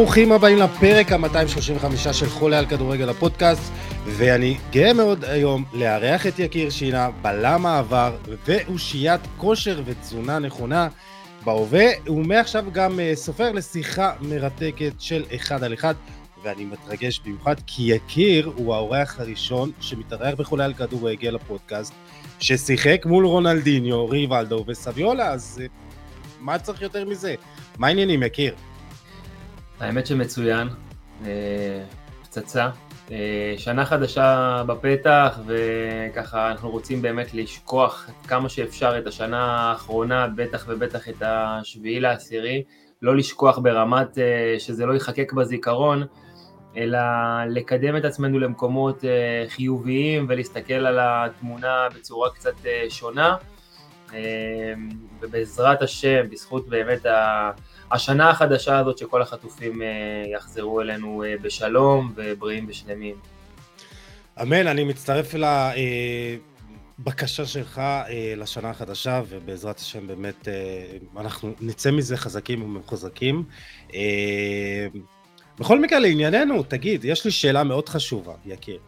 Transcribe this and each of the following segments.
ברוכים הבאים לפרק ה-235 של חולה על כדורגל הפודקאסט, ואני גאה מאוד היום לארח את יקיר שינה, בלם העבר ואושיית כושר ותזונה נכונה בהווה, ומעכשיו גם אה, סופר לשיחה מרתקת של אחד על אחד, ואני מתרגש במיוחד כי יקיר הוא האורח הראשון שמתארח בחולה על כדורגל הפודקאסט, ששיחק מול רונלדיניו, ריבלדו וסביולה, אז אה, מה צריך יותר מזה? מה העניינים, יקיר? האמת שמצוין, אה, פצצה. אה, שנה חדשה בפתח, וככה אנחנו רוצים באמת לשכוח כמה שאפשר את השנה האחרונה, בטח ובטח את השביעי לעשירי, לא לשכוח ברמת אה, שזה לא ייחקק בזיכרון, אלא לקדם את עצמנו למקומות חיוביים ולהסתכל על התמונה בצורה קצת שונה, ובעזרת השם, בזכות באמת ה... השנה החדשה הזאת שכל החטופים אה, יחזרו אלינו אה, בשלום ובריאים ושלמים. אמן, אני מצטרף לבקשה שלך אה, לשנה החדשה, ובעזרת השם באמת אנחנו נצא מזה חזקים ומחוזקים. בכל מקרה, לענייננו, תגיד, יש לי שאלה מאוד חשובה, יקיר.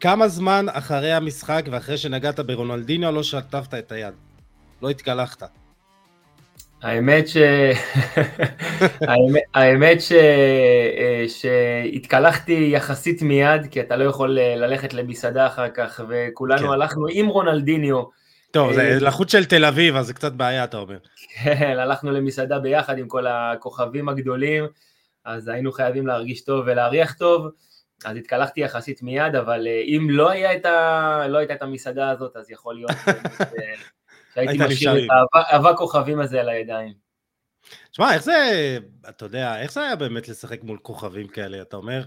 כמה זמן אחרי המשחק ואחרי שנגעת ברונלדיניו לא שטפת את היד? לא התקלחת. האמת ש... האמת, ש... אה, שהתקלחתי יחסית מיד, כי אתה לא יכול אה, ללכת למסעדה אחר כך, וכולנו כן. הלכנו עם רונלדיניו. טוב, זה אה, לחוץ של תל אביב, אז זה קצת בעיה, אתה אומר. כן, הלכנו למסעדה ביחד עם כל הכוכבים הגדולים, אז היינו חייבים להרגיש טוב ולהריח טוב, אז התקלחתי יחסית מיד, אבל אם לא, היה את ה... לא הייתה את המסעדה הזאת, אז יכול להיות שהייתי משאיר את האבק כוכבים הזה על הידיים. תשמע, איך זה, אתה יודע, איך זה היה באמת לשחק מול כוכבים כאלה, אתה אומר?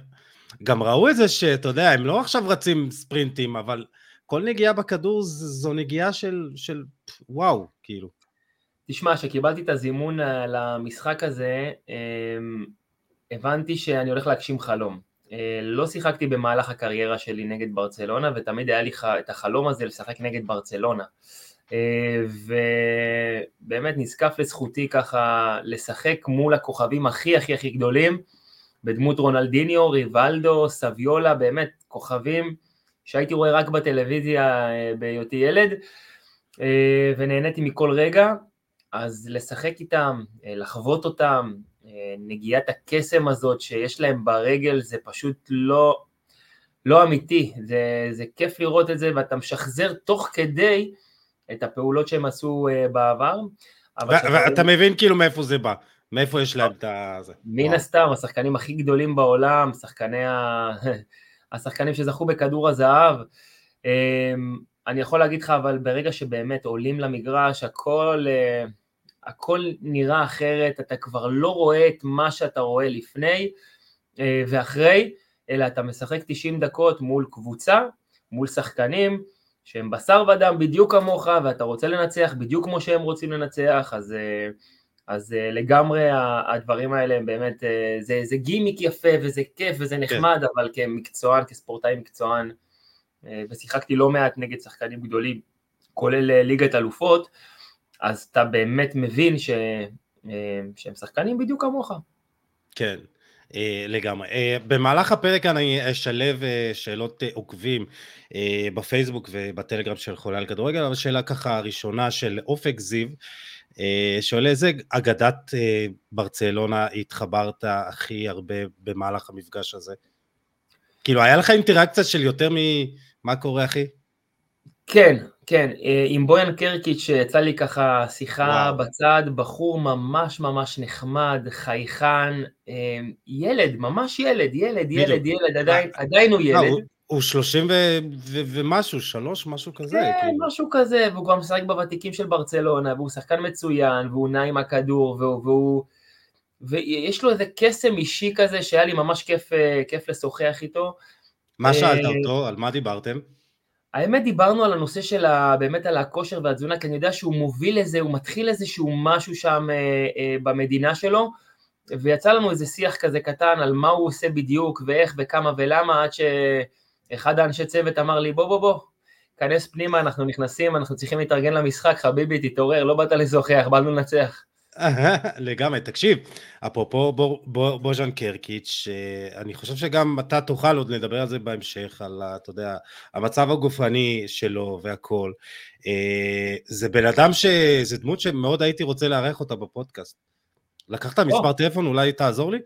גם ראו את זה שאתה יודע, הם לא עכשיו רצים ספרינטים, אבל כל נגיעה בכדור זו נגיעה של, של וואו, כאילו. תשמע, כשקיבלתי את הזימון למשחק הזה, אמ, הבנתי שאני הולך להגשים חלום. אה, לא שיחקתי במהלך הקריירה שלי נגד ברצלונה, ותמיד היה לי את החלום הזה לשחק נגד ברצלונה. אה, ובאמת נזקף לזכותי ככה לשחק מול הכוכבים הכי הכי הכי גדולים, בדמות רונלדיניו, ריבלדו, סביולה, באמת כוכבים שהייתי רואה רק בטלוויזיה אה, בהיותי ילד, אה, ונהניתי מכל רגע, אז לשחק איתם, לחוות אותם, נגיעת הקסם הזאת שיש להם ברגל זה פשוט לא, לא אמיתי, זה, זה כיף לראות את זה ואתה משחזר תוך כדי את הפעולות שהם עשו uh, בעבר. ואתה מבין כאילו מאיפה זה בא, מאיפה יש להם את זה. מן הסתם, השחקנים הכי גדולים בעולם, שחקני ה... השחקנים שזכו בכדור הזהב. Um, אני יכול להגיד לך, אבל ברגע שבאמת עולים למגרש, הכל, uh, הכל נראה אחרת, אתה כבר לא רואה את מה שאתה רואה לפני uh, ואחרי, אלא אתה משחק 90 דקות מול קבוצה, מול שחקנים, שהם בשר ודם בדיוק כמוך, ואתה רוצה לנצח בדיוק כמו שהם רוצים לנצח, אז, אה, אז אה, לגמרי הדברים האלה הם באמת, אה, זה, זה גימיק יפה וזה כיף וזה כן. נחמד, כן. אבל כמקצוען, כספורטאי מקצוען, ושיחקתי לא מעט נגד שחקנים גדולים, כולל ליגת אלופות, אז אתה באמת מבין ש, שהם שחקנים בדיוק כמוך. כן, לגמרי. אה, במהלך הפרק אני אשלב אה, שאלות עוקבים בפייסבוק ובטלגרם של חולה על כדורגל, אבל שאלה ככה ראשונה של אופק זיו, שואל איזה אגדת ברצלונה התחברת הכי הרבה במהלך המפגש הזה? כאילו, היה לך אינטראקציה של יותר ממה קורה, אחי? כן, כן, אה, עם בויאן קרקיץ' יצא לי ככה שיחה וואו. בצד, בחור ממש ממש נחמד, חייכן, אה, ילד, ממש ילד, ילד, ילד, ילד, עדיין, עדיין הוא ילד. הוא שלושים ומשהו, שלוש, משהו כזה. כן, כאילו. משהו כזה, והוא גם משחק בוותיקים של ברצלונה, והוא שחקן מצוין, והוא נע עם הכדור, והוא... ויש לו איזה קסם אישי כזה שהיה לי ממש כיף, אה, כיף לשוחח איתו. מה שאלת אותו? על מה דיברתם? האמת דיברנו על הנושא של ה, באמת על הכושר והתזונה, כי אני יודע שהוא מוביל לזה, הוא מתחיל איזשהו משהו שם אה, אה, במדינה שלו, ויצא לנו איזה שיח כזה קטן על מה הוא עושה בדיוק, ואיך וכמה ולמה, עד שאחד האנשי צוות אמר לי, בוא בוא בוא, כנס פנימה, אנחנו נכנסים, אנחנו צריכים להתארגן למשחק, חביבי, תתעורר, לא באת לשוחח, באנו לנצח. לגמרי, תקשיב, אפרופו בוז'אן קרקיץ', אני חושב שגם אתה תוכל עוד לדבר על זה בהמשך, על, אתה יודע, המצב הגופני שלו והכל. אה, זה בן אדם ש... זה דמות שמאוד הייתי רוצה לארח אותה בפודקאסט. לקחת מספר טלפון, אולי תעזור לי?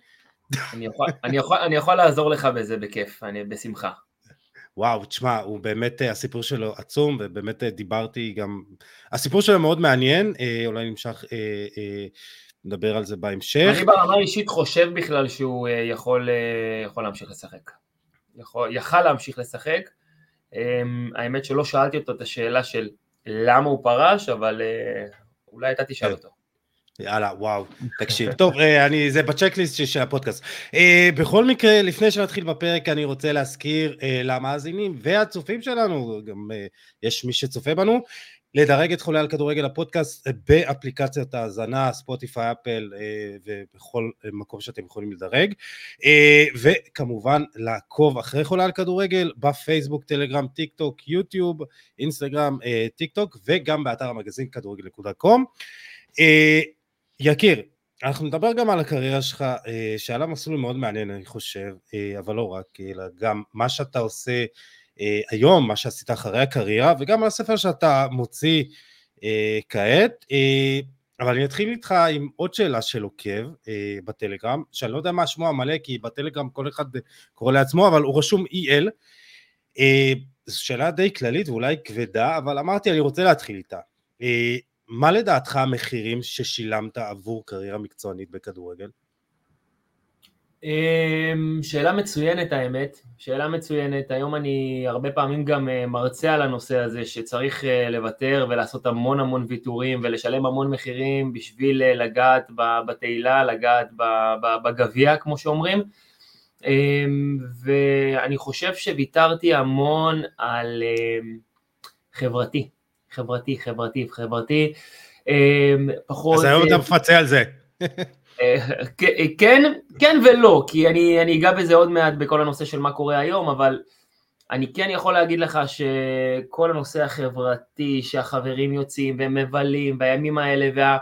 אני יכול, לעזור לך בזה בכיף, בשמחה. וואו, תשמע, הוא באמת, אה, הסיפור שלו עצום, ובאמת אה, דיברתי גם, הסיפור שלו מאוד מעניין, אה, אולי נמשך, נדבר על זה בהמשך. אני ברמה האישית חושב בכלל שהוא יכול, יכול להמשיך לשחק. יכול, יכל להמשיך לשחק. האמת שלא שאלתי אותו את השאלה של למה הוא פרש, אבל אולי אתה תשאל כן. אותו. יאללה, וואו, תקשיב. טוב, אה, אני, זה בצ'קליסט של הפודקאסט. אה, בכל מקרה, לפני שנתחיל בפרק, אני רוצה להזכיר אה, למאזינים והצופים שלנו, גם יש מי שצופה בנו, לדרג את חולה על כדורגל הפודקאסט באפליקציות ההאזנה, ספוטיפיי, אפל ובכל מקום שאתם יכולים לדרג. וכמובן, לעקוב אחרי חולה על כדורגל בפייסבוק, טלגרם, טיק טוק, יוטיוב, אינסטגרם, טיק טוק, וגם באתר המגזין כדורגל.com. יקיר, אנחנו נדבר גם על הקריירה שלך, אה, שהיה לה מסלול מאוד מעניין אני חושב, אה, אבל לא רק, אלא גם מה שאתה עושה אה, היום, מה שעשית אחרי הקריירה, וגם על הספר שאתה מוציא כעת. אבל אני אתחיל איתך עם עוד שאלה של עוקב בטלגרם, שאני לא יודע מה שמו המלא, כי בטלגרם כל אחד קורא לעצמו, אבל הוא רשום EL. זו שאלה די כללית ואולי כבדה, אבל אמרתי אני רוצה להתחיל איתה. מה לדעתך המחירים ששילמת עבור קריירה מקצוענית בכדורגל? אמ, שאלה מצוינת האמת, שאלה מצוינת, היום אני הרבה פעמים גם אה, מרצה על הנושא הזה שצריך אה, לוותר ולעשות המון המון ויתורים ולשלם המון מחירים בשביל אה, לגעת בתהילה, לגעת בגביע כמו שאומרים. אמ, ואני חושב שוויתרתי המון על חברתי, חברתי, חברתי, חברתי, אמ, פחות... אז היום אתה מפצה על זה. אה, כן, כן ולא, כי אני, אני אגע בזה עוד מעט בכל הנושא של מה קורה היום, אבל אני כן יכול להגיד לך שכל הנושא החברתי, שהחברים יוצאים והם מבלים בימים האלה, וה,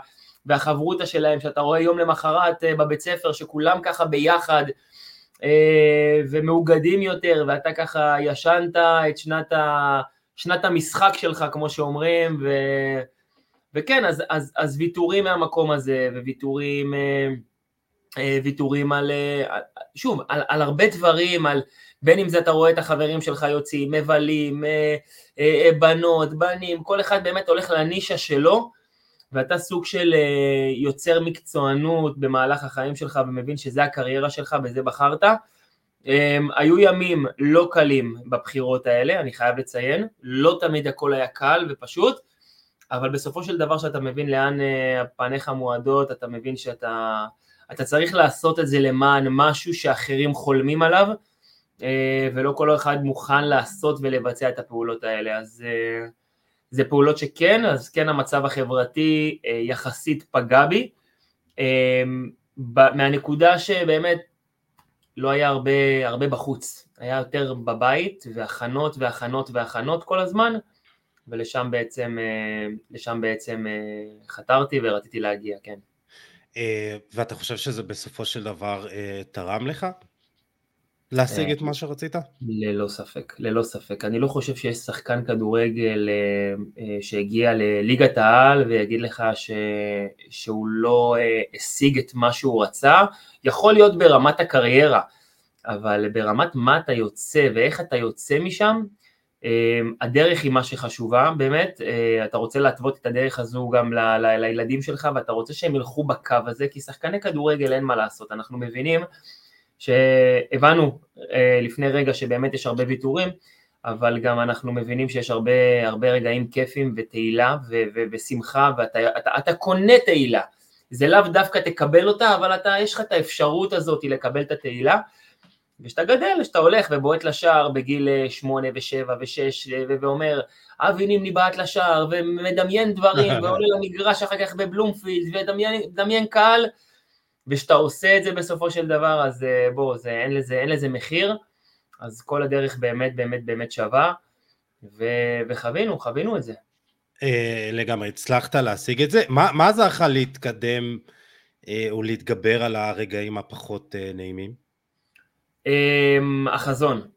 והחברותה שלהם, שאתה רואה יום למחרת אה, בבית ספר, שכולם ככה ביחד, אה, ומאוגדים יותר, ואתה ככה ישנת את שנת ה... שנת המשחק שלך, כמו שאומרים, ו... וכן, אז, אז, אז ויתורים מהמקום הזה, וויתורים אה, אה, ויתורים על, אה, שוב, על, על הרבה דברים, על בין אם זה אתה רואה את החברים שלך יוצאים, מבלים, בנות, בנים, כל אחד באמת הולך לנישה שלו, ואתה סוג של יוצר מקצוענות במהלך החיים שלך ומבין שזה הקריירה שלך, בזה בחרת, Um, היו ימים לא קלים בבחירות האלה, אני חייב לציין, לא תמיד הכל היה קל ופשוט, אבל בסופו של דבר שאתה מבין לאן uh, פניך מועדות, אתה מבין שאתה אתה צריך לעשות את זה למען משהו שאחרים חולמים עליו, uh, ולא כל אחד מוכן לעשות ולבצע את הפעולות האלה, אז uh, זה פעולות שכן, אז כן המצב החברתי uh, יחסית פגע בי, uh, מהנקודה שבאמת לא היה הרבה, הרבה בחוץ, היה יותר בבית, והכנות והכנות והכנות כל הזמן, ולשם בעצם, אה, לשם בעצם אה, חתרתי ורציתי להגיע, כן. אה, ואתה חושב שזה בסופו של דבר תרם לך? להשיג את מה שרצית? ללא ספק, ללא ספק. אני לא חושב שיש שחקן כדורגל שהגיע לליגת העל ויגיד לך ש... שהוא לא השיג את מה שהוא רצה. יכול להיות ברמת הקריירה, אבל ברמת מה אתה יוצא ואיך אתה יוצא משם, הדרך היא מה שחשובה באמת, אה, אתה רוצה להתוות את הדרך הזו גם ל- ל- לילדים שלך ואתה רוצה שהם ילכו בקו הזה, כי שחקני כדורגל אין מה לעשות, אנחנו מבינים שהבנו אה, לפני רגע שבאמת יש הרבה ויתורים, אבל גם אנחנו מבינים שיש הרבה, הרבה רגעים כיפים ותהילה ו- ו- ושמחה ואתה אתה, אתה קונה תהילה, זה לאו דווקא תקבל אותה, אבל אתה, יש לך את האפשרות הזאת לקבל את התהילה, וכשאתה גדל, כשאתה הולך ובועט לשער בגיל אה, שמונה ושבע ושש אה, ואומר אבי נימני בעט לשער ומדמיין דברים ועולה למגרש אחר כך בבלומפילד ומדמיין קהל וכשאתה עושה את זה בסופו של דבר אז אה, בוא, זה, אין, לזה, אין לזה מחיר אז כל הדרך באמת באמת באמת שווה ו, וחווינו, חווינו את זה. לגמרי, הצלחת להשיג את זה. מה, מה עזר לך להתקדם או להתגבר על הרגעים הפחות נעימים? החזון.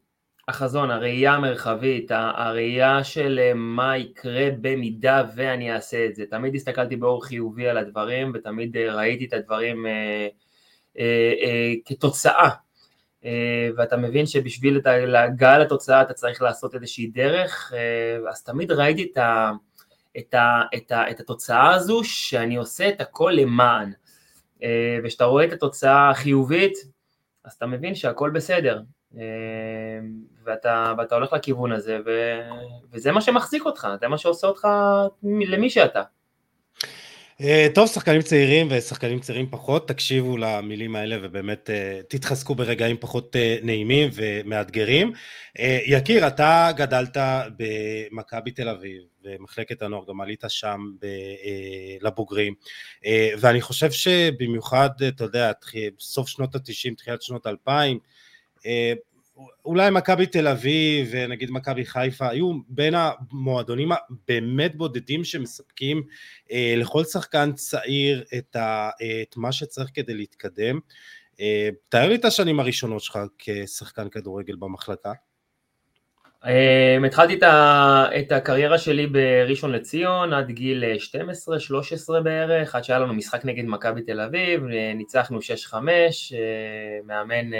החזון, הראייה המרחבית, הראייה של אה, מה יקרה במידה ואני אעשה את זה. תמיד הסתכלתי באור חיובי על הדברים ותמיד אה, ראיתי את הדברים אה, אה, אה, כתוצאה. אה, ואתה מבין שבשביל להגעה לתוצאה אתה צריך לעשות איזושהי דרך, אה, אז תמיד ראיתי את, ה, את, ה, את, ה, את התוצאה הזו שאני עושה את הכל למען. אה, וכשאתה רואה את התוצאה החיובית, אז אתה מבין שהכל בסדר. אמ, ואתה, ואתה הולך לכיוון הזה, ו, וזה מה שמחזיק אותך, זה מה שעושה אותך למי שאתה. אה, טוב, שחקנים צעירים ושחקנים צעירים פחות, תקשיבו למילים האלה ובאמת אה, תתחזקו ברגעים פחות אה, נעימים ומאתגרים. יקיר, אתה גדלת במכבי תל אביב, במחלקת הנוער, גם עלית שם לבוגרים, ואני חושב שבמיוחד, אתה יודע, סוף שנות ה-90, תחילת שנות ה-2000, אה, אולי מכבי תל אביב ונגיד מכבי חיפה היו בין המועדונים הבאמת בודדים שמספקים אה, לכל שחקן צעיר את, ה, אה, את מה שצריך כדי להתקדם. אה, תאר לי את השנים הראשונות שלך כשחקן כדורגל במחלקה. Um, התחלתי את הקריירה שלי בראשון לציון עד גיל 12-13 בערך, עד שהיה לנו משחק נגד מכבי תל אביב, ניצחנו 6-5, מאמן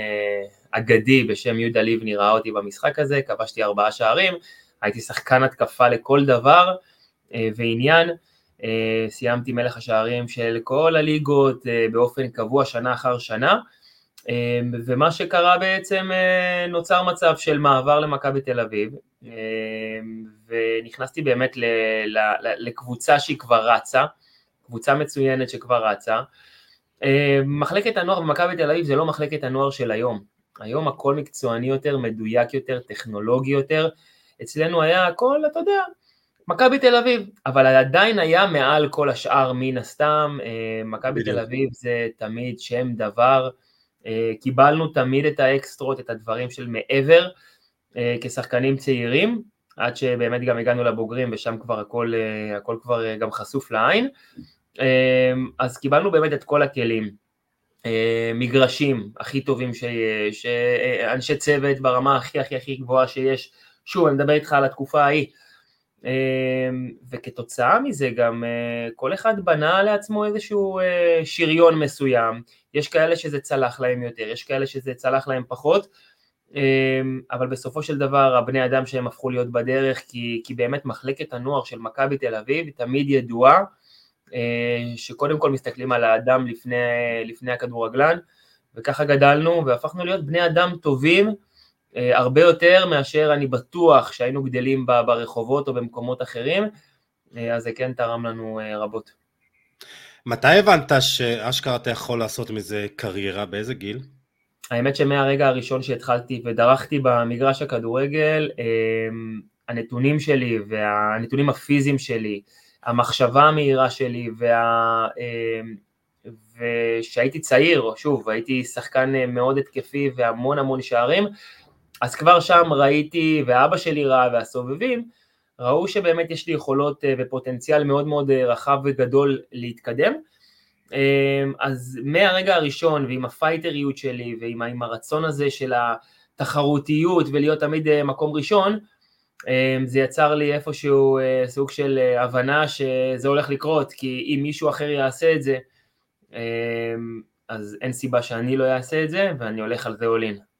אגדי בשם יהודה לבני ראה אותי במשחק הזה, כבשתי ארבעה שערים, הייתי שחקן התקפה לכל דבר ועניין, סיימתי מלך השערים של כל הליגות באופן קבוע שנה אחר שנה, ומה שקרה בעצם, אה, נוצר מצב של מעבר למכבי תל אביב, אמ, ונכנסתי באמת לקבוצה שהיא כבר רצה, קבוצה מצוינת שכבר רצה. אמ, מחלקת הנוער במכבי תל אביב זה לא מחלקת הנוער של היום. היום הכל מקצועני יותר, מדויק יותר, טכנולוגי יותר. אצלנו היה הכל, אתה יודע, מכבי תל אביב, אבל עדיין היה מעל כל השאר מן הסתם. מכבי תל אביב זה תמיד שם דבר. אה, קיבלנו תמיד את האקסטרות, את הדברים של מעבר, אה, כשחקנים צעירים, עד שבאמת גם הגענו לבוגרים ושם כבר הכל, אה, הכל כבר גם חשוף לעין. אז קיבלנו באמת את כל הכלים, מגרשים הכי טובים שיש, אנשי צוות ברמה הכי הכי הכי גבוהה שיש, שוב אני מדבר איתך על התקופה ההיא, וכתוצאה מזה גם אה, כל אחד בנה לעצמו איזשהו אה, שריון מסוים, יש כאלה שזה צלח להם יותר, יש כאלה שזה צלח להם פחות, אמ, אבל בסופו של דבר הבני אדם שהם הפכו להיות בדרך, כי, כי באמת מחלקת הנוער של מכבי תל אביב תמיד ידועה, אה, שקודם כל מסתכלים על האדם לפני, לפני הכדורגלן, וככה גדלנו והפכנו להיות בני אדם טובים, הרבה יותר מאשר אני בטוח שהיינו גדלים ברחובות או במקומות אחרים, אה, אז זה כן תרם לנו אה, רבות. מתי הבנת שאשכרה אתה יכול לעשות מזה קריירה? באיזה גיל? האמת שמהרגע הראשון שהתחלתי ודרכתי במגרש הכדורגל, הנתונים שלי והנתונים הפיזיים שלי, המחשבה המהירה שלי וה... ושהייתי צעיר, שוב, הייתי שחקן מאוד התקפי והמון המון שערים, אז כבר שם ראיתי, ואבא שלי ראה, והסובבים, ראו שבאמת יש לי יכולות אה, ופוטנציאל מאוד מאוד אה, רחב וגדול להתקדם. אה, אז מהרגע הראשון ועם הפייטריות שלי ועם הרצון הזה של התחרותיות ולהיות תמיד מקום ראשון, זה יצר לי איפשהו סוג של הבנה שזה הולך לקרות, כי אם מישהו אחר יעשה את זה, אז אין סיבה שאני לא אעשה את זה, ואני הולך על זה in.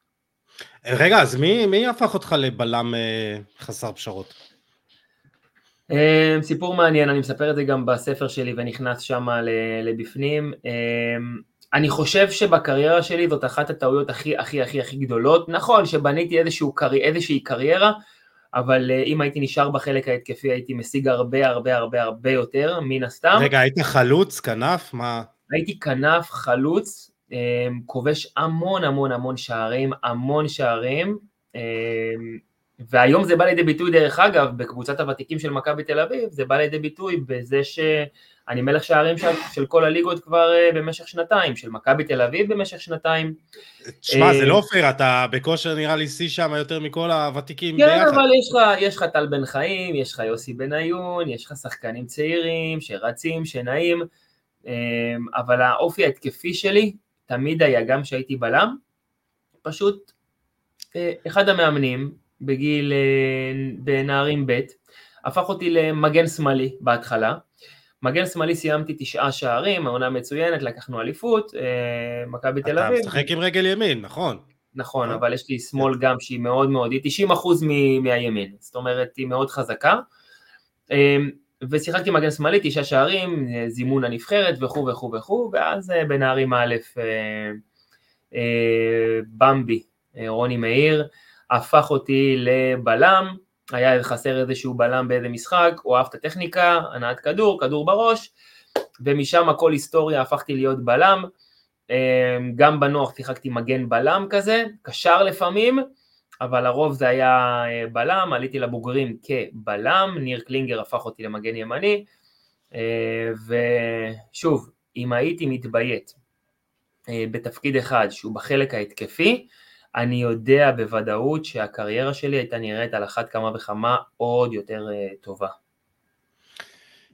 רגע, אז מי, מי הפך אותך לבלם אה, חסר פשרות? אה, סיפור מעניין, אני מספר את זה גם בספר שלי ונכנס שם לבפנים. אה, אני חושב שבקריירה שלי זאת אחת הטעויות הכי הכי הכי הכי גדולות. נכון שבניתי איזשהו, איזושהי קריירה, אבל אם הייתי נשאר בחלק ההתקפי הייתי משיג הרבה הרבה הרבה הרבה יותר, מן הסתם. רגע, היית חלוץ, כנף? מה? הייתי כנף, חלוץ, אמ, כובש המון המון המון שערים, המון שערים, אמ, והיום זה בא לידי ביטוי דרך אגב, בקבוצת הוותיקים של מכבי תל אביב, זה בא לידי ביטוי בזה שאני מלך שערים של, של כל הליגות כבר uh, במשך שנתיים, של מכבי תל אביב במשך שנתיים. תשמע, זה לא פייר, אתה בכושר נראה לי שיא שם יותר מכל הוותיקים כן, ביחד. כן, אבל יש לך, יש לך טל בן חיים, יש לך יוסי בניון, יש לך שחקנים צעירים שרצים, שנעים, אבל האופי ההתקפי שלי תמיד היה, גם כשהייתי בלם, פשוט אחד המאמנים בגיל, אה, בנערים ב', הפך אותי למגן שמאלי בהתחלה. מגן שמאלי סיימתי תשעה שערים, העונה מצוינת, לקחנו אליפות, אה, מכבי תל אביב. אתה משחק עם רגל ימין, נכון. נכון, אבל יש לי שמאל גם שהיא מאוד מאוד, היא 90% מהימין, זאת אומרת היא מאוד חזקה. אה, ושיחקתי מגן שמאלי, תשעה שערים, זימון הנבחרת וכו' וכו' וכו', ואז בנערים א', במבי, רוני מאיר, הפך אותי לבלם, היה חסר איזשהו בלם באיזה משחק, הוא אהב את הטכניקה, הנעת כדור, כדור בראש, ומשם הכל היסטוריה, הפכתי להיות בלם, גם בנוח שיחקתי מגן בלם כזה, קשר לפעמים, אבל הרוב זה היה אה, בלם, עליתי לבוגרים כבלם, ניר קלינגר הפך אותי למגן ימני, אה, ושוב, אם הייתי מתביית אה, בתפקיד אחד שהוא בחלק ההתקפי, אני יודע בוודאות שהקריירה שלי הייתה נראית על אחת כמה וכמה עוד יותר טובה.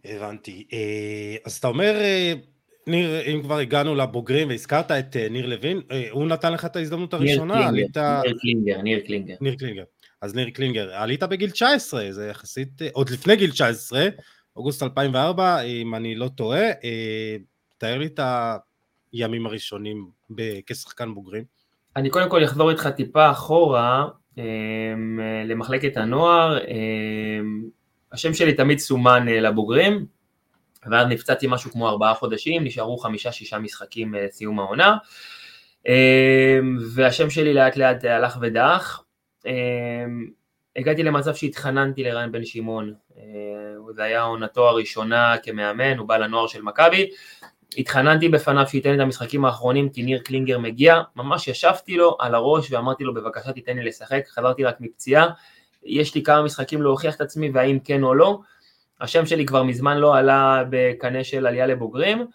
הבנתי. אז אתה אומר, ניר, אם כבר הגענו לבוגרים והזכרת את אה, ניר לוין, אה, הוא נתן לך את ההזדמנות הראשונה, ניר עלית... ניר קלינגר, ניר קלינגר. ניר קלינגר. אז ניר קלינגר, עלית בגיל 19, זה יחסית, עוד לפני גיל 19, אוגוסט 2004, אם אני לא טועה, תאר לי את הימים הראשונים כשחקן בוגרים. אני קודם כל אחזור איתך טיפה אחורה למחלקת הנוער, השם שלי תמיד סומן אה, לבוגרים, ואז נפצעתי משהו כמו ארבעה חודשים, נשארו חמישה-שישה משחקים לסיום אה, העונה, אמ, והשם שלי לאט לאט הלך ודעך. הגעתי למצב שהתחננתי לרן בן שמעון, אה, זה היה עונתו הראשונה כמאמן, הוא בא לנוער של מכבי, התחננתי בפניו שייתן את המשחקים האחרונים כי ניר קלינגר מגיע, ממש ישבתי לו על הראש ואמרתי לו בבקשה תיתן לי לשחק, חזרתי רק מפציעה, יש לי כמה משחקים להוכיח את עצמי והאם כן או לא, השם שלי כבר מזמן לא עלה בקנה של עלייה לבוגרים,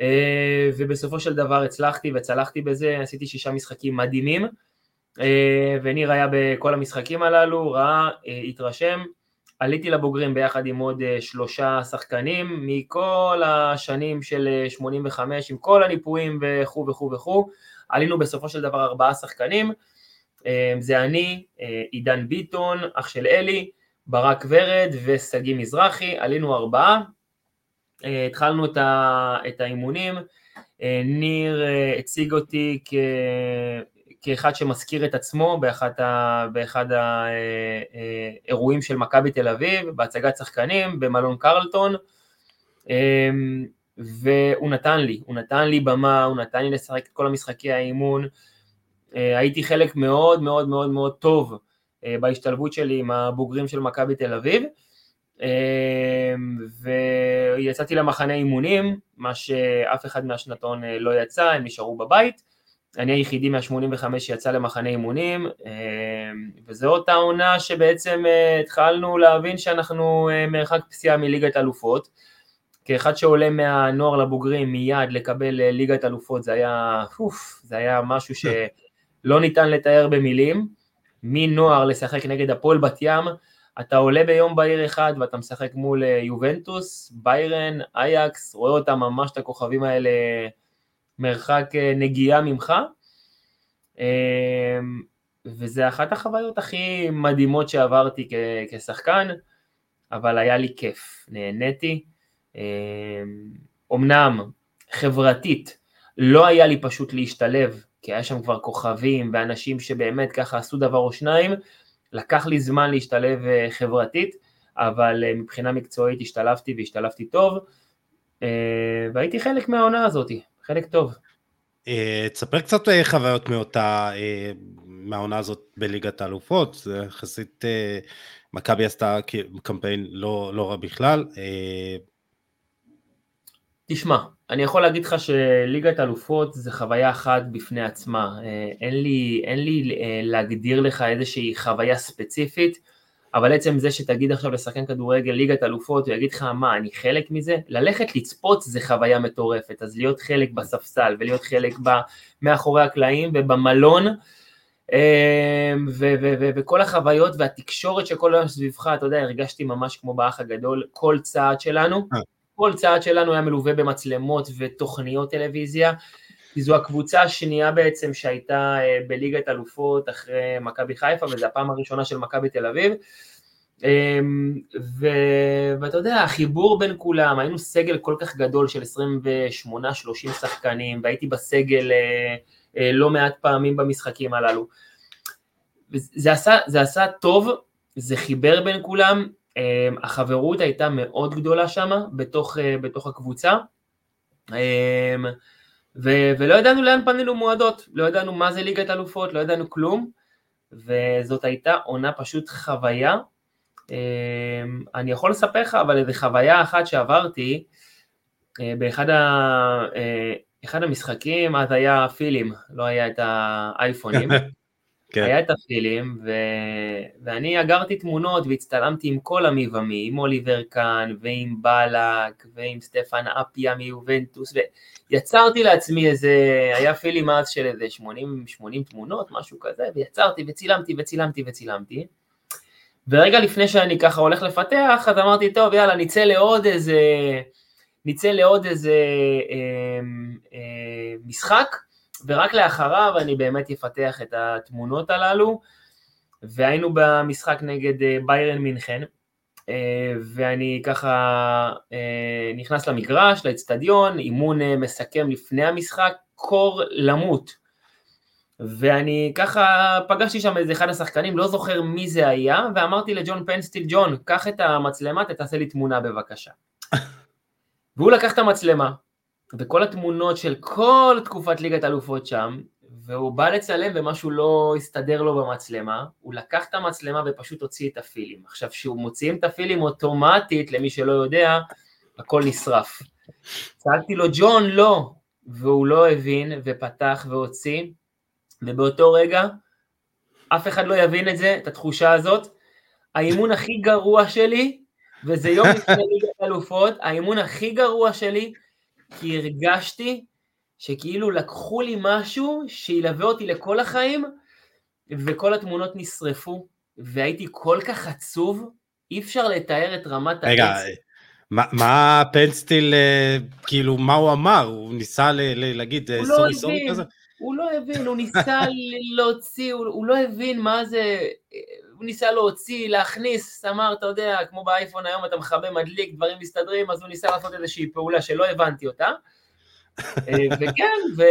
אה, ובסופו של דבר הצלחתי וצלחתי בזה, עשיתי שישה משחקים מדהימים, אה, וניר היה בכל המשחקים הללו, ראה, אה, התרשם, עליתי לבוגרים ביחד עם עוד שלושה שחקנים מכל השנים של 85 אה, עם כל הניפויים וכו' וכו' וכו', עלינו בסופו של דבר ארבעה שחקנים, זה אני, עידן ביטון, אח של אלי, ברק ורד ושגיא מזרחי, עלינו ארבעה, התחלנו את האימונים, ניר הציג אותי. כאחד שמזכיר את עצמו באחד, האירועים של מכבי תל אביב, בהצגת שחקנים במלון קרלטון, והוא נתן לי, הוא נתן לי במה, הוא נתן לי לשחק את כל המשחקי האימון, אה, הייתי חלק מאוד מאוד מאוד מאוד טוב אה, בהשתלבות שלי עם הבוגרים של מכבי תל אביב, אמ, ויצאתי למחנה אימונים, מה שאף אחד מהשנתון אה, לא יצא, הם נשארו בבית, אני היחידי מה-85 שיצא למחנה אימונים, אה, וזו אותה עונה שבעצם אה, התחלנו להבין שאנחנו אה, מרחק פסיעה מליגת אלופות. כאחד שעולה מהנוער לבוגרים מיד לקבל ליגת אלופות זה היה, אוף, זה היה משהו שלא ניתן לתאר במילים. מנוער לשחק נגד הפועל בת ים, אתה עולה ביום בהיר אחד ואתה משחק מול יובנטוס, ביירן, אייקס, רואה אותם ממש את הכוכבים האלה מרחק אה, נגיעה ממך, אמ, וזה אחת החוויות הכי מדהימות שעברתי כשחקן, אבל היה לי כיף, נהניתי. אמנם חברתית לא היה לי פשוט להשתלב, כי היה שם כבר כוכבים ואנשים שבאמת ככה עשו דבר או שניים, לקח לי זמן להשתלב אה, חברתית, אבל אה, מבחינה מקצועית השתלבתי והשתלבתי טוב, והייתי חלק מהעונה הזאתי. חלק טוב. אה, תספר קצת אה, חוויות מאותה, אה, מהעונה הזאת בליגת האלופות, זה יחסית, מכבי עשתה קמפיין לא, לא רע בכלל. תשמע, אני יכול להגיד לך שליגת אלופות זה חוויה אחת בפני עצמה. אה, אין לי, אין לי אה, להגדיר לך איזושהי חוויה ספציפית, אבל עצם זה שתגיד עכשיו לשחקן כדורגל ליגת אלופות, הוא יגיד לך מה, אני חלק מזה? ללכת לצפות זה חוויה מטורפת, אז להיות חלק בספסל ולהיות חלק ב, מאחורי הקלעים ובמלון, אה, וכל החוויות והתקשורת שכל היום סביבך, אתה יודע, הרגשתי ממש כמו באח הגדול, כל צעד שלנו. כל צעד שלנו היה מלווה במצלמות ותוכניות טלוויזיה, כי זו הקבוצה השנייה בעצם שהייתה אה, בליגת אלופות אחרי מכבי חיפה, וזו הפעם הראשונה של מכבי תל אביב. אמ, ו... ואתה יודע, החיבור בין כולם, היינו סגל כל כך גדול של 28-30 שחקנים, והייתי בסגל אה, אה, לא מעט פעמים במשחקים הללו. זה עשה, זה עשה טוב, זה חיבר בין כולם, החברות הייתה מאוד גדולה שם בתוך, אה, בתוך הקבוצה. אמ, ו- ולא ידענו לאן פנינו מועדות, לא ידענו מה זה ליגת אלופות, לא ידענו כלום. וזאת הייתה עונה פשוט חוויה. אמ, אני יכול לספר לך אבל איזה חוויה אחת שעברתי אה, באחד ה... אה, אחד המשחקים אז היה פילים, לא היה את האייפונים כן. היה את הפילים, ו... ואני אגרתי תמונות והצטלמתי עם כל המיבמי, עם אוליבר קאן, ועם בלק, ועם סטפן אפיה מיובנטוס, ויצרתי לעצמי איזה, היה פילים אז של איזה 80, 80 תמונות, משהו כזה, ויצרתי וצילמתי וצילמתי וצילמתי. ורגע לפני שאני ככה הולך לפתח, אז אמרתי, טוב, יאללה, נצא לעוד איזה, נצא לעוד איזה אה, אה, משחק, ורק לאחריו אני באמת אפתח את התמונות הללו, והיינו במשחק נגד אה, ביירן מינכן, אה, ואני ככה אה, נכנס למגרש, לאצטדיון, אימון מסכם לפני המשחק, קור למות. ואני ככה פגשתי שם איזה אחד השחקנים, לא זוכר מי זה היה, ואמרתי לג'ון פנסטיל, ג'ון, קח את המצלמה, תעשה לי תמונה בבקשה. והוא לקח את המצלמה, וכל התמונות של כל תקופת ליגת אלופות שם, והוא בא לצלם ומשהו לא הסתדר לו במצלמה, הוא לקח את המצלמה ופשוט הוציא את הפילים. עכשיו, כשהוא מוציאים את הפילים אוטומטית, למי שלא יודע, הכל נשרף. צעקתי לו, ג'ון, לא, והוא לא הבין, ופתח והוציא, ובאותו רגע, אף אחד לא יבין את זה, את התחושה הזאת. האימון הכי גרוע שלי, וזה יום לפני ליגת אלופות, האימון הכי גרוע שלי, כי הרגשתי שכאילו לקחו לי משהו שילווה אותי לכל החיים, וכל התמונות נשרפו, והייתי כל כך עצוב, אי אפשר לתאר את רמת העץ. רגע, מה, מה פנסטיל, אה, כאילו, מה הוא אמר? הוא ניסה ל, ל, להגיד אה, לא סורי סורי כזה? הוא לא הבין, הוא ניסה להוציא, הוא, הוא לא הבין מה זה, הוא ניסה להוציא, להכניס, אמר, אתה יודע, כמו באייפון היום אתה מכבה, מדליק, דברים מסתדרים, אז הוא ניסה לעשות איזושהי פעולה שלא הבנתי אותה. אה, וכן, ו...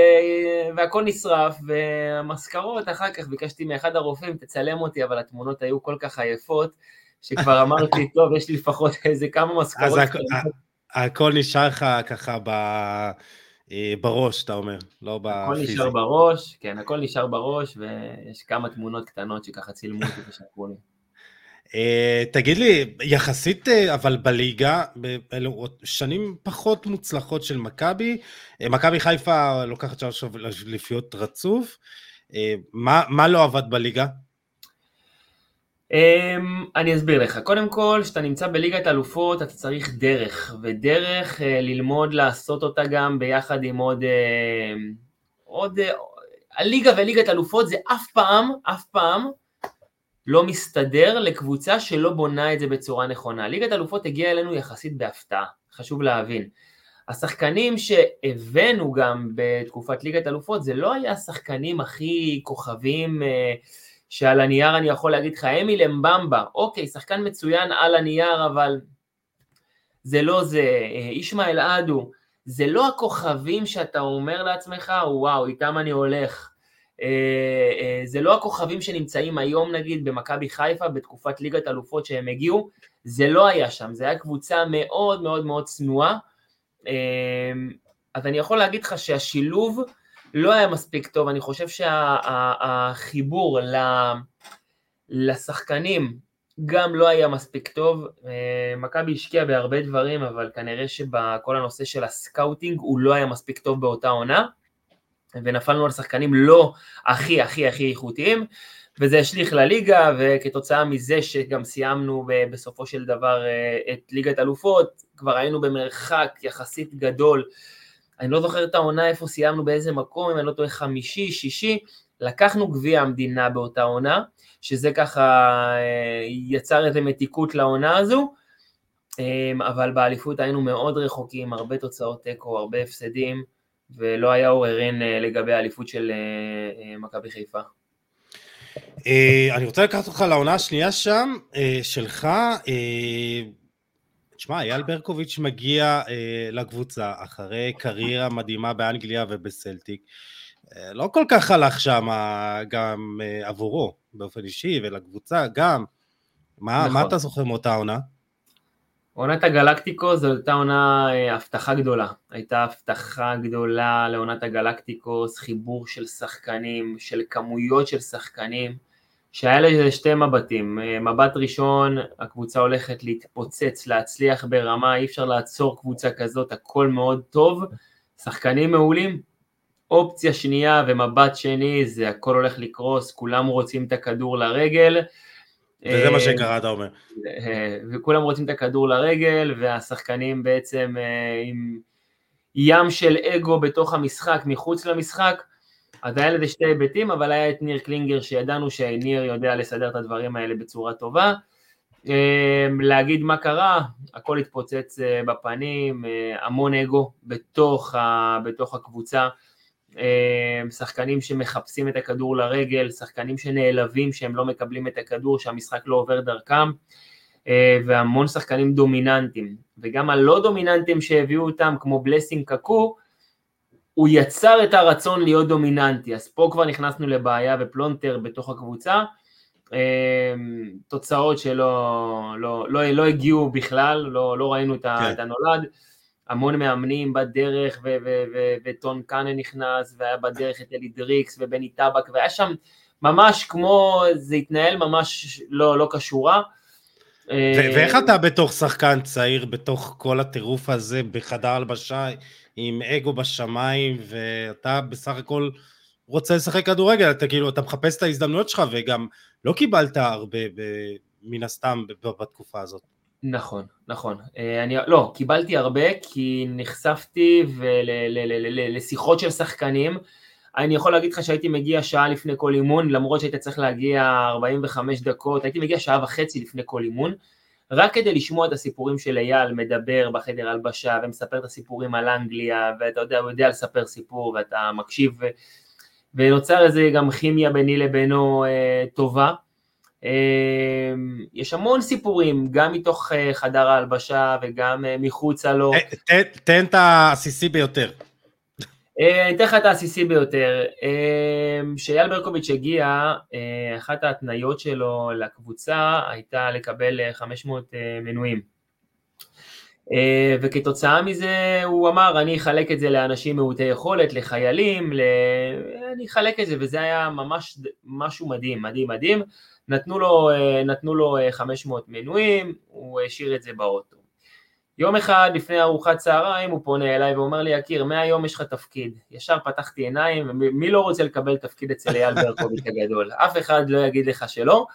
והכל נשרף, והמזכרות אחר כך ביקשתי מאחד הרופאים, תצלם אותי, אבל התמונות היו כל כך עייפות, שכבר אמרתי, טוב, יש לי לפחות איזה כמה מזכרות. אז הכל נשאר לך ככה ב... אה, בראש, אתה אומר, לא בפיזי. הכל נשאר בראש, כן, הכל נשאר בראש, ויש כמה תמונות קטנות שככה צילמו אותי ושלחו לי. Uh, תגיד לי, יחסית, uh, אבל בליגה, אלו שנים פחות מוצלחות של מכבי, uh, מכבי חיפה לוקחת עכשיו לפיות רצוף, uh, מה, מה לא עבד בליגה? Um, אני אסביר לך. קודם כל, כשאתה נמצא בליגת אלופות, אתה צריך דרך, ודרך uh, ללמוד לעשות אותה גם ביחד עם עוד... Uh, עוד uh, הליגה וליגת אלופות זה אף פעם, אף פעם, לא מסתדר לקבוצה שלא בונה את זה בצורה נכונה. ליגת אלופות הגיעה אלינו יחסית בהפתעה, חשוב להבין. השחקנים שהבאנו גם בתקופת ליגת אלופות, זה לא היה השחקנים הכי כוכבים... Uh, שעל הנייר אני יכול להגיד לך, אמיל אמבמבה, אוקיי, שחקן מצוין על הנייר, אבל זה לא זה, אה, ישמעאל אדו, זה לא הכוכבים שאתה אומר לעצמך, וואו, איתם אני הולך. אה, אה, זה לא הכוכבים שנמצאים היום נגיד במכבי חיפה בתקופת ליגת אלופות שהם הגיעו, זה לא היה שם, זה היה קבוצה מאוד מאוד מאוד צנועה. אז אני יכול להגיד לך שהשילוב לא היה מספיק טוב, אני חושב שהחיבור שה, לשחקנים, גם לא היה מספיק טוב. אה, מכבי השקיעה בהרבה דברים, אבל כנראה שבכל הנושא של הסקאוטינג הוא לא היה מספיק טוב באותה עונה, ונפלנו על שחקנים לא הכי הכי הכי איכותיים, וזה השליך לליגה, וכתוצאה מזה שגם סיימנו בסופו של דבר אה, את ליגת אלופות, כבר היינו במרחק יחסית גדול. אני לא זוכר את העונה איפה סיימנו, באיזה מקום, אם אני לא טועה חמישי, שישי, לקחנו גביע המדינה באותה עונה, שזה ככה אה, יצר איזה מתיקות לעונה הזו, אה, אבל באליפות היינו מאוד רחוקים, הרבה תוצאות תיקו, הרבה הפסדים, ולא היה עוררין אה, לגבי האליפות של מכבי חיפה. אני רוצה לקחת אותך לעונה השנייה שם, שלך. תשמע, אייל ברקוביץ' מגיע לקבוצה אחרי קריירה מדהימה באנגליה ובסלטיק. לא כל כך הלך שם גם עבורו. באופן אישי ולקבוצה גם. מה, נכון. מה אתה זוכר מאותה עונה? עונת הגלקטיקו זו הייתה עונה אה, הבטחה גדולה, הייתה הבטחה גדולה לעונת הגלקטיקוס, חיבור של שחקנים, של כמויות של שחקנים, שהיה לזה שתי מבטים, אה, מבט ראשון, הקבוצה הולכת להתפוצץ, להצליח ברמה, אי אפשר לעצור קבוצה כזאת, הכל מאוד טוב, שחקנים מעולים, אופציה שנייה ומבט שני זה הכל הולך לקרוס, כולם רוצים את הכדור לרגל. וזה מה אה, שקרה, אתה אומר. אה, וכולם רוצים את הכדור לרגל, והשחקנים בעצם עם ים של אגו בתוך המשחק, מחוץ למשחק. אז היה לזה שתי היבטים, אבל היה את ניר קלינגר שידענו שניר יודע לסדר את הדברים האלה בצורה טובה. להגיד מה קרה, הכל התפוצץ בפנים, המון אגו בתוך, בתוך הקבוצה. אה, שחקנים שמחפשים את הכדור לרגל, שחקנים שנעלבים שהם לא מקבלים את הכדור, שהמשחק לא עובר דרכם, אה, והמון שחקנים דומיננטיים. וגם הלא דומיננטיים שהביאו אותם, כמו בלסינג קקו, הוא יצר את הרצון להיות דומיננטי, אז פה כבר נכנסנו לבעיה ופלונטר בתוך הקבוצה, אה, תוצאות שלא לא, לא, לא הגיעו בכלל, לא, לא ראינו את, כן. את הנולד. המון מאמנים בדרך, וטון קאנן נכנס, והיה בדרך את אלי דריקס ובני טבק, והיה שם ממש כמו, זה התנהל ממש לא, לא כשורה. ואיך אתה בתוך שחקן צעיר, בתוך כל הטירוף הזה, בחדר הלבשה, עם אגו בשמיים, ואתה בסך הכל רוצה לשחק כדורגל, אתה כאילו, אתה מחפש את ההזדמנויות שלך, וגם לא קיבלת הרבה, מן הסתם, בתקופה הזאת. נכון, נכון. אה, אני, לא, קיבלתי הרבה כי נחשפתי לשיחות של שחקנים. אני יכול להגיד לך שהייתי מגיע שעה לפני כל אימון, למרות שהיית צריך להגיע 45 דקות, הייתי מגיע שעה וחצי לפני כל אימון, רק כדי לשמוע את הסיפורים של אייל מדבר בחדר הלבשה ומספר את הסיפורים על אנגליה, ואתה יודע, הוא יודע לספר סיפור ואתה מקשיב, ו... ונוצר איזה גם כימיה ביני לבינו אה, טובה. אמ, יש המון סיפורים, גם מתוך אה, חדר ההלבשה וגם אה, מחוצה לו. אה, תן את העסיסי ביותר. אני אתן לך את העסיסי ביותר. כשאייל ברקוביץ' הגיע, אחת ההתניות שלו לקבוצה הייתה לקבל 500 מנויים. וכתוצאה מזה הוא אמר, אני אחלק את זה לאנשים מעוטי יכולת, לחיילים, ל... אני אחלק את זה, וזה היה ממש משהו מדהים, מדהים, מדהים. נתנו לו, אה, נתנו לו 500 אה, מנויים, הוא השאיר את זה באוטו. יום אחד לפני ארוחת צהריים הוא פונה אליי ואומר לי, יקיר, מהיום יש לך תפקיד. ישר פתחתי עיניים, מי לא רוצה לקבל תפקיד אצל אייל ברקוביץ' הגדול? אף אחד לא יגיד לך שלא.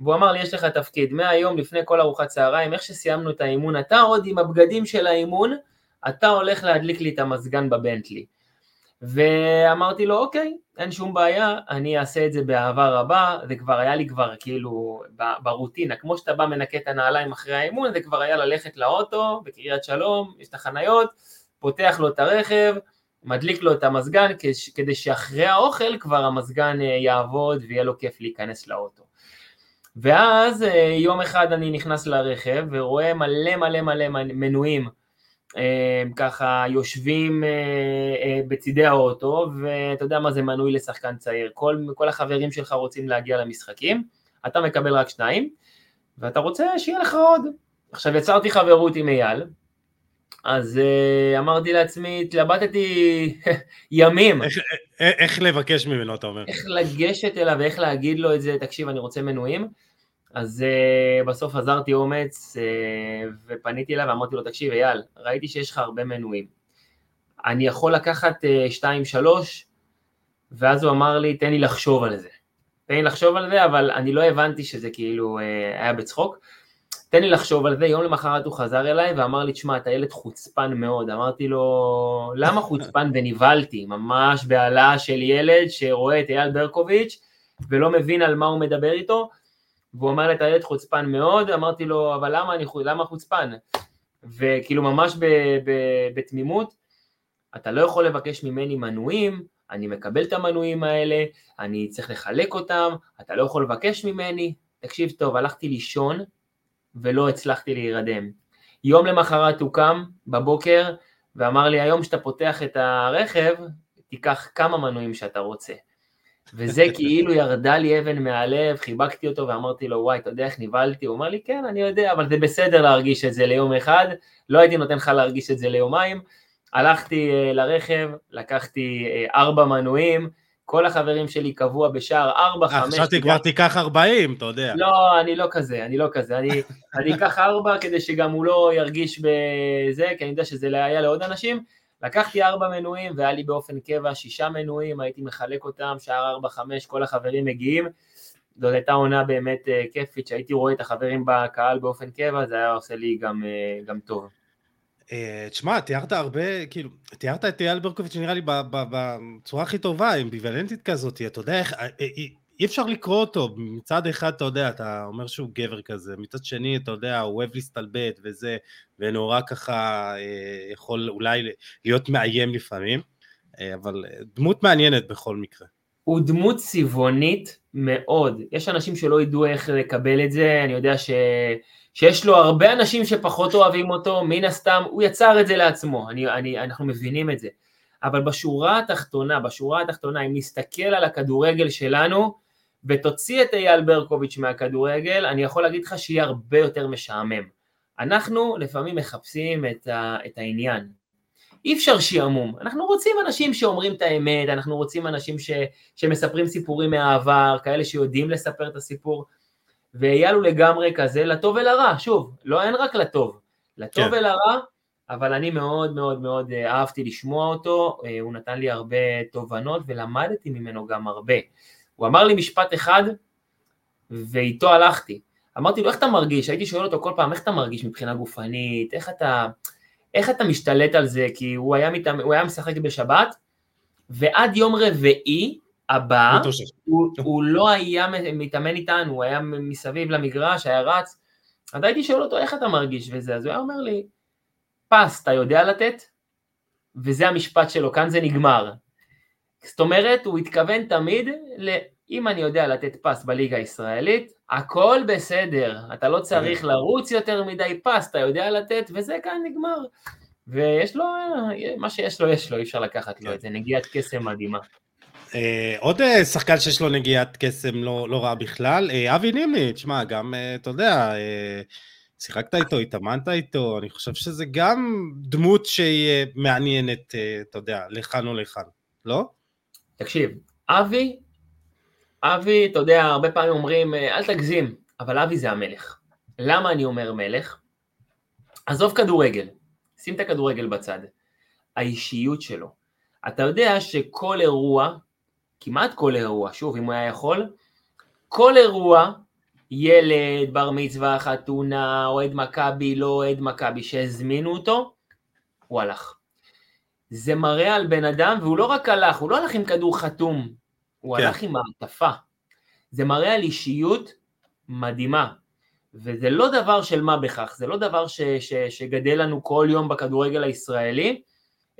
והוא אמר לי, יש לך תפקיד, מהיום לפני כל ארוחת צהריים, איך שסיימנו את האימון, אתה עוד עם הבגדים של האימון, אתה הולך להדליק לי את המזגן בבנטלי. ואמרתי לו, אוקיי, אין שום בעיה, אני אעשה את זה באהבה רבה, זה כבר היה לי כבר כאילו ברוטינה, כמו שאתה בא מנקה את הנעליים אחרי האימון, זה כבר היה ללכת לאוטו בקריית שלום, יש את החניות, פותח לו את הרכב, מדליק לו את המזגן, כדי שאחרי האוכל כבר המזגן אה, יעבוד ויהיה לו כיף להיכנס לאוטו. ואז אה, יום אחד אני נכנס לרכב ורואה מלא מלא מלא מנויים ככה יושבים אה, אה, בצידי האוטו, ואתה יודע מה זה מנוי לשחקן צעיר, כל, כל החברים שלך רוצים להגיע למשחקים, אתה מקבל רק שניים, ואתה רוצה שיהיה לך עוד. עכשיו יצרתי חברות עם אייל, אז אמרתי לעצמי, התלבטתי ימים. איך, איך לבקש ממנו, אתה אומר? איך לגשת אליו, איך להגיד לו את זה, תקשיב, אני רוצה מנויים. אז uh, בסוף עזרתי אומץ uh, ופניתי אליו ואמרתי לו, תקשיב אייל, ראיתי שיש לך הרבה מנויים. אני יכול לקחת 2-3, ואז הוא אמר לי, תן לי לחשוב על זה. תן לי לחשוב על זה, אבל אני לא הבנתי שזה כאילו uh, היה בצחוק. תן לי לחשוב על זה, יום למחרת הוא חזר אליי ואמר לי, תשמע, אתה ילד חוצפן מאוד. אמרתי לו, למה חוצפן? ונבהלתי, ממש בהעלאה של ילד שרואה את אייל ברקוביץ' ולא מבין על מה הוא מדבר איתו, והוא אמר לי, אתה ילד חוצפן מאוד, אמרתי לו, אבל למה, אני, למה חוצפן? וכאילו ממש בתמימות, אתה לא יכול לבקש ממני מנויים, אני מקבל את המנויים האלה, אני צריך לחלק אותם, אתה לא יכול לבקש ממני, תקשיב טוב, הלכתי לישון ולא הצלחתי להירדם. יום למחרת הוא קם בבוקר ואמר לי, היום שאתה פותח את הרכב, תיקח כמה מנויים שאתה רוצה. וזה כאילו ירדה לי אבן מהלב, חיבקתי אותו ואמרתי לו, וואי, אתה יודע איך נבהלתי? הוא אמר לי, כן, אני יודע, אבל זה בסדר להרגיש את זה ליום אחד, לא הייתי נותן לך להרגיש את זה ליומיים. הלכתי uh, לרכב, לקחתי uh, ארבע מנויים, כל החברים שלי קבוע בשער ארבע, אה, חמש. חשבתי כבר תיקח ארבעים, אתה יודע. לא, אני לא כזה, אני לא כזה. אני, אני אקח ארבע כדי שגם הוא לא ירגיש בזה, כי אני יודע שזה היה לעוד אנשים. לקחתי ארבע מנויים והיה לי באופן קבע שישה מנויים, הייתי מחלק אותם, שער ארבע, חמש, כל החברים מגיעים. זאת הייתה עונה באמת uh, כיפית, שהייתי רואה את החברים בקהל באופן קבע, זה היה עושה לי גם, uh, גם טוב. Uh, תשמע, תיארת הרבה, כאילו, תיארת את אייל ברקוביץ' נראה לי בצורה הכי טובה, אמביוולנטית כזאת, אתה יודע איך, אי אפשר לקרוא אותו, מצד אחד אתה יודע, אתה אומר שהוא גבר כזה, מצד שני אתה יודע, הוא אוהב להסתלבט וזה, ונורא ככה אה, יכול אולי להיות מאיים לפעמים, אה, אבל דמות מעניינת בכל מקרה. הוא דמות צבעונית מאוד, יש אנשים שלא ידעו איך לקבל את זה, אני יודע ש... שיש לו הרבה אנשים שפחות אוהבים אותו, מן הסתם, הוא יצר את זה לעצמו, אני, אני, אנחנו מבינים את זה. אבל בשורה התחתונה, בשורה התחתונה, אם נסתכל על הכדורגל שלנו, ותוציא את אייל ברקוביץ' מהכדורגל, אני יכול להגיד לך שיהיה הרבה יותר משעמם. אנחנו לפעמים מחפשים את, ה, את העניין. אי אפשר שעמום, אנחנו רוצים אנשים שאומרים את האמת, אנחנו רוצים אנשים ש, שמספרים סיפורים מהעבר, כאלה שיודעים לספר את הסיפור, ואייל הוא לגמרי כזה, לטוב ולרע, שוב, לא אין רק לטוב, לטוב כן. ולרע, אבל אני מאוד מאוד מאוד אה, אהבתי לשמוע אותו, אה, הוא נתן לי הרבה תובנות ולמדתי ממנו גם הרבה. הוא אמר לי משפט אחד, ואיתו הלכתי. אמרתי לו, איך אתה מרגיש? הייתי שואל אותו כל פעם, איך אתה מרגיש מבחינה גופנית? איך אתה, איך אתה משתלט על זה? כי הוא היה, מתאמ... הוא היה משחק בשבת, ועד יום רביעי הבא, הוא, הוא לא היה מתאמן איתנו, הוא היה מסביב למגרש, היה רץ. אז הייתי שואל אותו, איך אתה מרגיש וזה? אז הוא היה אומר לי, פס, אתה יודע לתת? וזה המשפט שלו, כאן זה נגמר. זאת אומרת, הוא התכוון תמיד, ל... אם אני יודע לתת פס בליגה הישראלית, הכל בסדר, אתה לא צריך לרוץ יותר מדי פס, אתה יודע לתת, וזה כאן נגמר. ויש לו, מה שיש לו, יש לו, אי אפשר לקחת לו את זה, נגיעת קסם מדהימה. אה, עוד אה, שחקן שיש לו נגיעת קסם לא, לא רע בכלל, אה, אבי נימני, תשמע, גם, אתה יודע, שיחקת איתו, התאמנת איתו, אני חושב שזה גם דמות שהיא מעניינת, אתה יודע, לכאן או לכאן, לא? תקשיב, אבי, אבי, אתה יודע, הרבה פעמים אומרים, אל תגזים, אבל אבי זה המלך. למה אני אומר מלך? עזוב כדורגל, שים את הכדורגל בצד. האישיות שלו. אתה יודע שכל אירוע, כמעט כל אירוע, שוב, אם הוא היה יכול, כל אירוע, ילד, בר מצווה, חתונה, אוהד מכבי, לא אוהד מכבי, שהזמינו אותו, הוא הלך. זה מראה על בן אדם, והוא לא רק הלך, הוא לא הלך עם כדור חתום, הוא כן. הלך עם מעטפה. זה מראה על אישיות מדהימה. וזה לא דבר של מה בכך, זה לא דבר ש, ש, שגדל לנו כל יום בכדורגל הישראלי,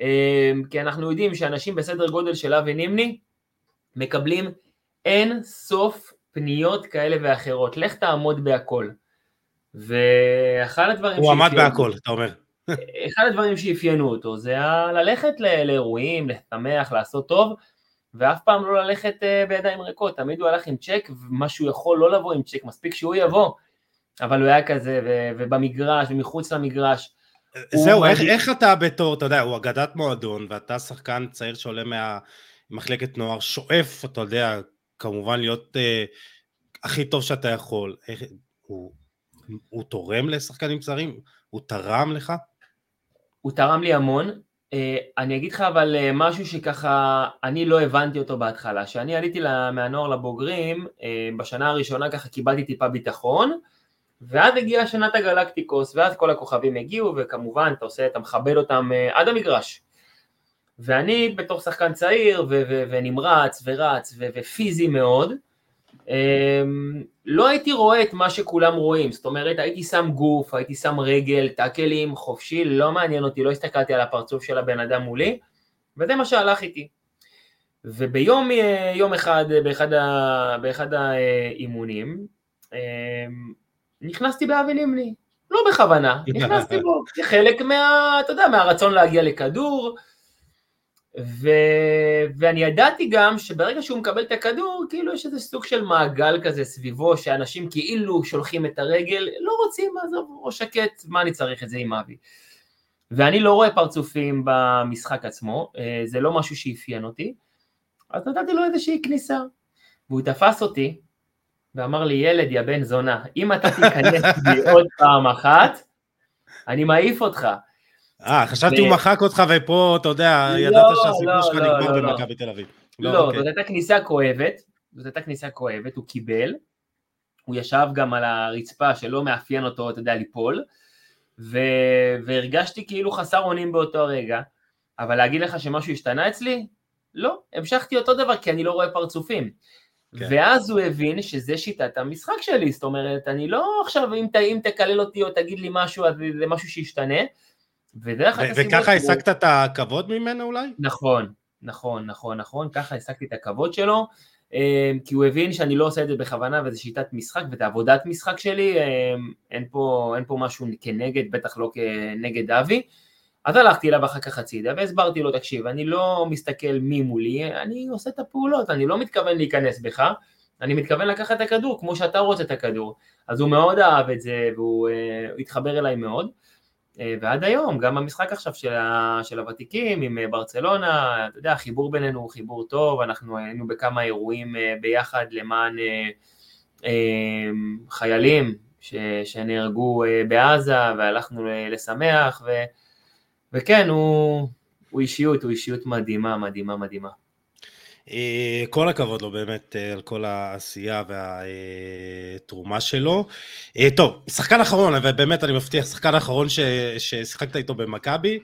אמ, כי אנחנו יודעים שאנשים בסדר גודל של אבי נימני מקבלים אין סוף פניות כאלה ואחרות, לך תעמוד בהכל. ואחד הדברים... הוא עמד בהכל, אתה אומר. אחד הדברים שאפיינו אותו זה ללכת לאירועים, לשמח, לעשות טוב, ואף פעם לא ללכת אה, בידיים ריקות, תמיד הוא הלך עם צ'ק, ומה שהוא יכול לא לבוא עם צ'ק, מספיק שהוא יבוא, אבל הוא היה כזה, ובמגרש, ומחוץ למגרש. זהו, איך, איך אתה בתור, אתה יודע, הוא אגדת מועדון, ואתה שחקן צעיר שעולה מהמחלקת נוער, שואף, אתה יודע, כמובן להיות... אה, הכי טוב שאתה יכול. איך, הוא, הוא תורם לשחקנים צרים? הוא תרם לך? הוא תרם לי המון. אה, אני אגיד לך אבל אה, משהו שככה אני לא הבנתי אותו בהתחלה. כשאני עליתי מהנוער לבוגרים, אה, בשנה הראשונה ככה קיבלתי טיפה ביטחון, ואז הגיעה שנת הגלקטיקוס, ואז כל הכוכבים הגיעו, וכמובן אתה עושה, אתה מכבד אותם עד המגרש. ואני בתור שחקן צעיר ו- ו- ונמרץ ורץ ו- ופיזי מאוד, לא הייתי רואה את מה שכולם רואים, זאת אומרת הייתי שם גוף, הייתי שם רגל, טאקלים, חופשי, לא מעניין אותי, לא הסתכלתי על הפרצוף של הבן אדם מולי, וזה מה שהלך איתי. וביום יום אחד, באחד, ה, באחד האימונים, אמ, נכנסתי באבי לימני, לא בכוונה, נכנסתי בו, כחלק מה, אתה יודע, מהרצון להגיע לכדור, ו... ואני ידעתי גם שברגע שהוא מקבל את הכדור, כאילו יש איזה סוג של מעגל כזה סביבו, שאנשים כאילו שולחים את הרגל, לא רוצים, עזוב, ראש שקט, מה אני צריך את זה עם אבי? ואני לא רואה פרצופים במשחק עצמו, אה, זה לא משהו שאפיין אותי, אז נתתי לו איזושהי כניסה. והוא תפס אותי, ואמר לי, ילד, יא בן זונה, אם אתה תיכנס בי עוד פעם אחת, אני מעיף אותך. אה, חשבתי הוא מחק אותך ופה, אתה יודע, לא, ידעת שהסיפור לא, שלך לא, נגמר במכבי תל אביב. לא, אוקיי. זאת הייתה כניסה כואבת, זאת הייתה כניסה כואבת, הוא קיבל, הוא ישב גם על הרצפה שלא מאפיין אותו, אתה יודע, ליפול, והרגשתי כאילו חסר אונים באותו רגע, אבל להגיד לך שמשהו השתנה אצלי? לא, המשכתי אותו דבר כי אני לא רואה פרצופים. כן. ואז הוא הבין שזה שיטת המשחק שלי, זאת אומרת, אני לא עכשיו, אם, אם תקלל אותי או תגיד לי משהו, אז זה משהו שישתנה, אחת הסיבות... וככה השגת את הכבוד ממנו אולי? נכון, נכון, נכון, נכון, ככה השגתי את הכבוד שלו, אמ, כי הוא הבין שאני לא עושה את זה בכוונה וזו שיטת משחק ואת עבודת משחק שלי, אמ, אין פה, אין פה משהו כנגד, בטח לא כנגד אבי. אז הלכתי אליו אחר כך הצידה והסברתי לו, תקשיב, אני לא מסתכל מי מולי, אני עושה את הפעולות, אני לא מתכוון להיכנס בך, אני מתכוון לקחת את הכדור כמו שאתה רוצה את הכדור. אז הוא מאוד אהב את זה והוא uh, התחבר אליי מאוד. אה, ועד היום, גם המשחק עכשיו של, ה, של הוותיקים עם אה, ברצלונה, אתה יודע, החיבור בינינו הוא חיבור טוב, אנחנו היינו בכמה אירועים אה, ביחד למען חיילים ש, שנהרגו בעזה והלכנו לשמח, ו, וכן, הוא, הוא אישיות, הוא אישיות מדהימה, מדהימה, מדהימה. אה, כל הכבוד לו באמת אה, על כל העשייה והתרומה שלו. אה, טוב, שחקן אחרון, ובאמת אני מבטיח, שחקן אחרון ששיחקת איתו במכבי,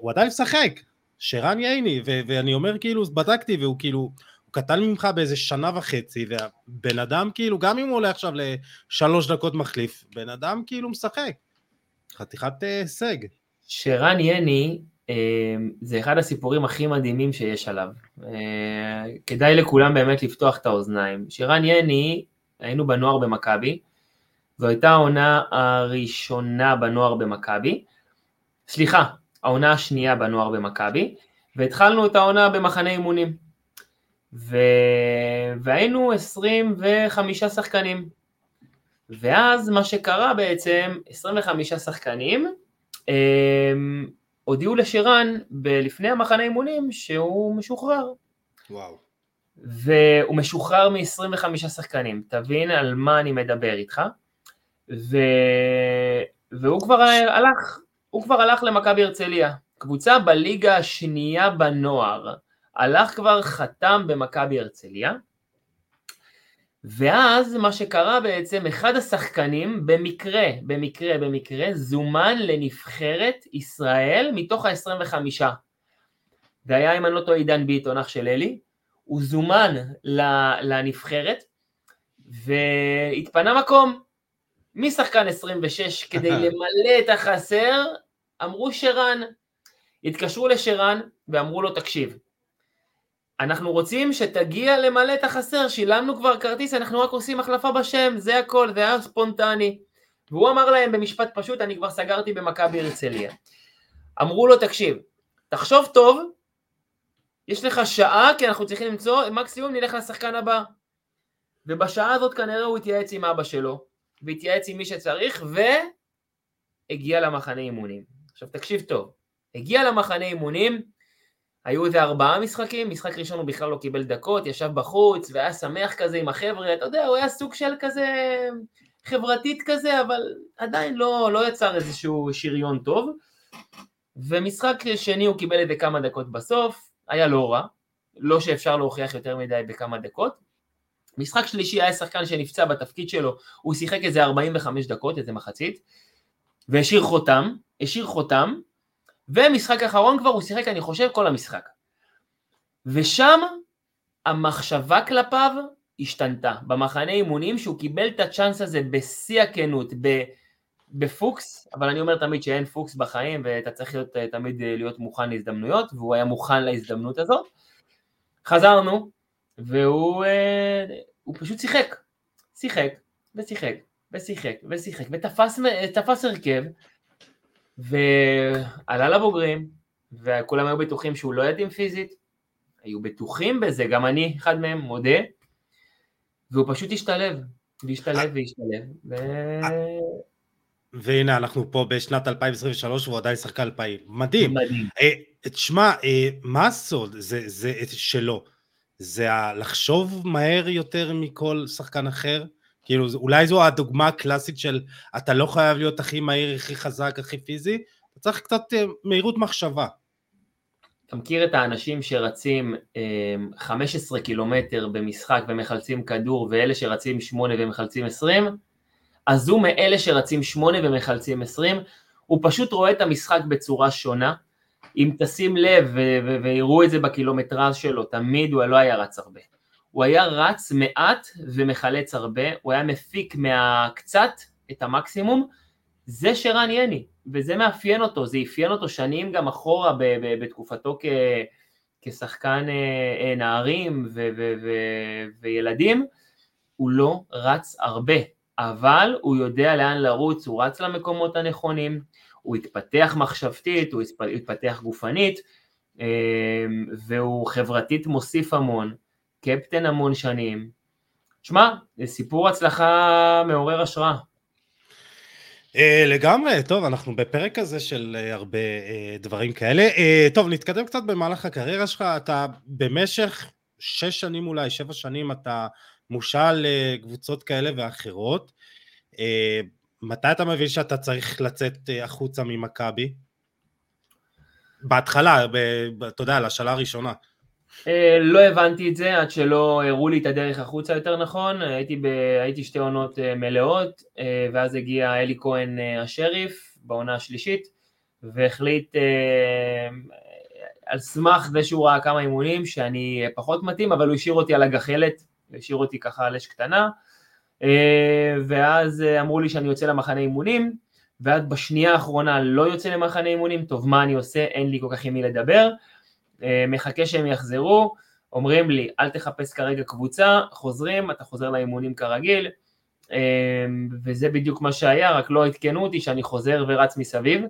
הוא עדיין משחק, שרן ייני, ואני אומר כאילו, בדקתי, והוא כאילו, הוא קטן ממך באיזה שנה וחצי, והבן אדם כאילו, גם אם הוא עולה עכשיו לשלוש דקות מחליף, בן אדם כאילו משחק. חתיכת הישג. שרן יני, זה אחד הסיפורים הכי מדהימים שיש עליו. אה, כדאי לכולם באמת לפתוח את האוזניים. שירן יני, היינו בנוער במכבי, זו הייתה העונה הראשונה בנוער במכבי, סליחה, העונה השנייה בנוער במכבי, והתחלנו את העונה במחנה אימונים. ו... והיינו 25 שחקנים. ואז מה שקרה בעצם, 25 שחקנים, אמ, הודיעו לשירן לפני המחנה אימונים שהוא משוחרר. וואו. והוא משוחרר מ-25 שחקנים, תבין על מה אני מדבר איתך. ו... והוא כבר הלך, הוא כבר הלך למכבי הרצליה, קבוצה בליגה השנייה בנוער, הלך כבר חתם במכבי הרצליה, ואז מה שקרה בעצם, אחד השחקנים במקרה, במקרה, במקרה, זומן לנבחרת ישראל מתוך ה-25. והיה, אם אני לא טועה, עידן ביטון, אח של אלי, הוא זומן לנבחרת, והתפנה מקום משחקן 26 כדי למלא את החסר, אמרו שרן. התקשרו לשרן ואמרו לו, תקשיב, אנחנו רוצים שתגיע למלא את החסר, שילמנו כבר כרטיס, אנחנו רק עושים החלפה בשם, זה הכל, זה היה ספונטני. והוא אמר להם במשפט פשוט, אני כבר סגרתי במכבי הרצליה. אמרו לו, תקשיב, תחשוב טוב, יש לך שעה, כי אנחנו צריכים למצוא, מקסימום נלך לשחקן הבא. ובשעה הזאת כנראה הוא התייעץ עם אבא שלו, והתייעץ עם מי שצריך, והגיע למחנה אימונים. עכשיו תקשיב טוב, הגיע למחנה אימונים, היו איזה ארבעה משחקים, משחק ראשון הוא בכלל לא קיבל דקות, ישב בחוץ והיה שמח כזה עם החבר'ה, אתה יודע, הוא היה סוג של כזה חברתית כזה, אבל עדיין לא, לא יצר איזשהו שריון טוב. ומשחק שני הוא קיבל איזה כמה דקות בסוף, היה לא רע, לא שאפשר להוכיח יותר מדי בכמה דקות. משחק שלישי היה שחקן שנפצע בתפקיד שלו, הוא שיחק איזה 45 דקות, איזה מחצית, והשאיר חותם, השאיר חותם, ומשחק אחרון כבר הוא שיחק אני חושב כל המשחק. ושם המחשבה כלפיו השתנתה. במחנה אימונים שהוא קיבל את הצ'אנס הזה בשיא הכנות, בפוקס, אבל אני אומר תמיד שאין פוקס בחיים ואתה צריך להיות, תמיד להיות מוכן להזדמנויות, והוא היה מוכן להזדמנות הזאת. חזרנו, והוא אה, פשוט שיחק. שיחק, ושיחק, ושיחק, ושיחק, ותפס הרכב, ועלה לבוגרים, וכולם היו בטוחים שהוא לא יתאים פיזית, היו בטוחים בזה, גם אני אחד מהם, מודה, והוא פשוט השתלב, והשתלב והשתלב, ו... והנה אנחנו פה בשנת 2023 והוא עדיין שחקן פעיל, מדהים. מדהים. אה, תשמע, אה, מה הסוד זה, זה שלו? זה לחשוב מהר יותר מכל שחקן אחר? כאילו אולי זו הדוגמה הקלאסית של אתה לא חייב להיות הכי מהיר, הכי חזק, הכי פיזי, אתה צריך קצת אה, מהירות מחשבה. אתה מכיר את האנשים שרצים 15 אה, קילומטר במשחק ומחלצים כדור ואלה שרצים 8 ומחלצים 20? אז הוא מאלה שרצים 8 ומחלצים 20, הוא פשוט רואה את המשחק בצורה שונה. אם תשים לב ויראו את זה בקילומטרז שלו, תמיד הוא לא היה רץ הרבה. הוא היה רץ מעט ומחלץ הרבה, הוא היה מפיק מהקצת את המקסימום, זה שרן יני, וזה מאפיין אותו, זה אפיין אותו שנים גם אחורה בתקופתו כ, כשחקן אה, אה, נערים ו, ו, ו, וילדים, הוא לא רץ הרבה, אבל הוא יודע לאן לרוץ, הוא רץ למקומות הנכונים, הוא התפתח מחשבתית, הוא התפתח גופנית, אה, והוא חברתית מוסיף המון. קפטן המון שנים. שמע, זה סיפור הצלחה מעורר השראה. Uh, לגמרי, טוב, אנחנו בפרק הזה של uh, הרבה uh, דברים כאלה. Uh, טוב, נתקדם קצת במהלך הקריירה שלך, אתה במשך שש שנים אולי, שבע שנים, אתה מושל לקבוצות כאלה ואחרות. Uh, מתי אתה מבין שאתה צריך לצאת uh, החוצה ממכבי? בהתחלה, אתה יודע, לשאלה הראשונה. אה, לא הבנתי את זה עד שלא הראו לי את הדרך החוצה יותר נכון, הייתי, ב, הייתי שתי עונות אה, מלאות אה, ואז הגיע אלי כהן השריף בעונה השלישית והחליט על סמך זה שהוא ראה כמה אימונים שאני פחות מתאים אבל הוא השאיר אותי על הגחלת, השאיר אותי ככה על אש קטנה ואז אמרו לי שאני יוצא למחנה אימונים ועד בשנייה האחרונה לא יוצא למחנה אימונים, טוב מה אני עושה, אין לי כל כך עם מי לדבר. אה, מחכה שהם יחזרו, אומרים לי אל תחפש כרגע קבוצה, חוזרים, אתה חוזר לאימונים כרגיל, אה, וזה בדיוק מה שהיה, רק לא עדכנו אותי שאני חוזר ורץ מסביב,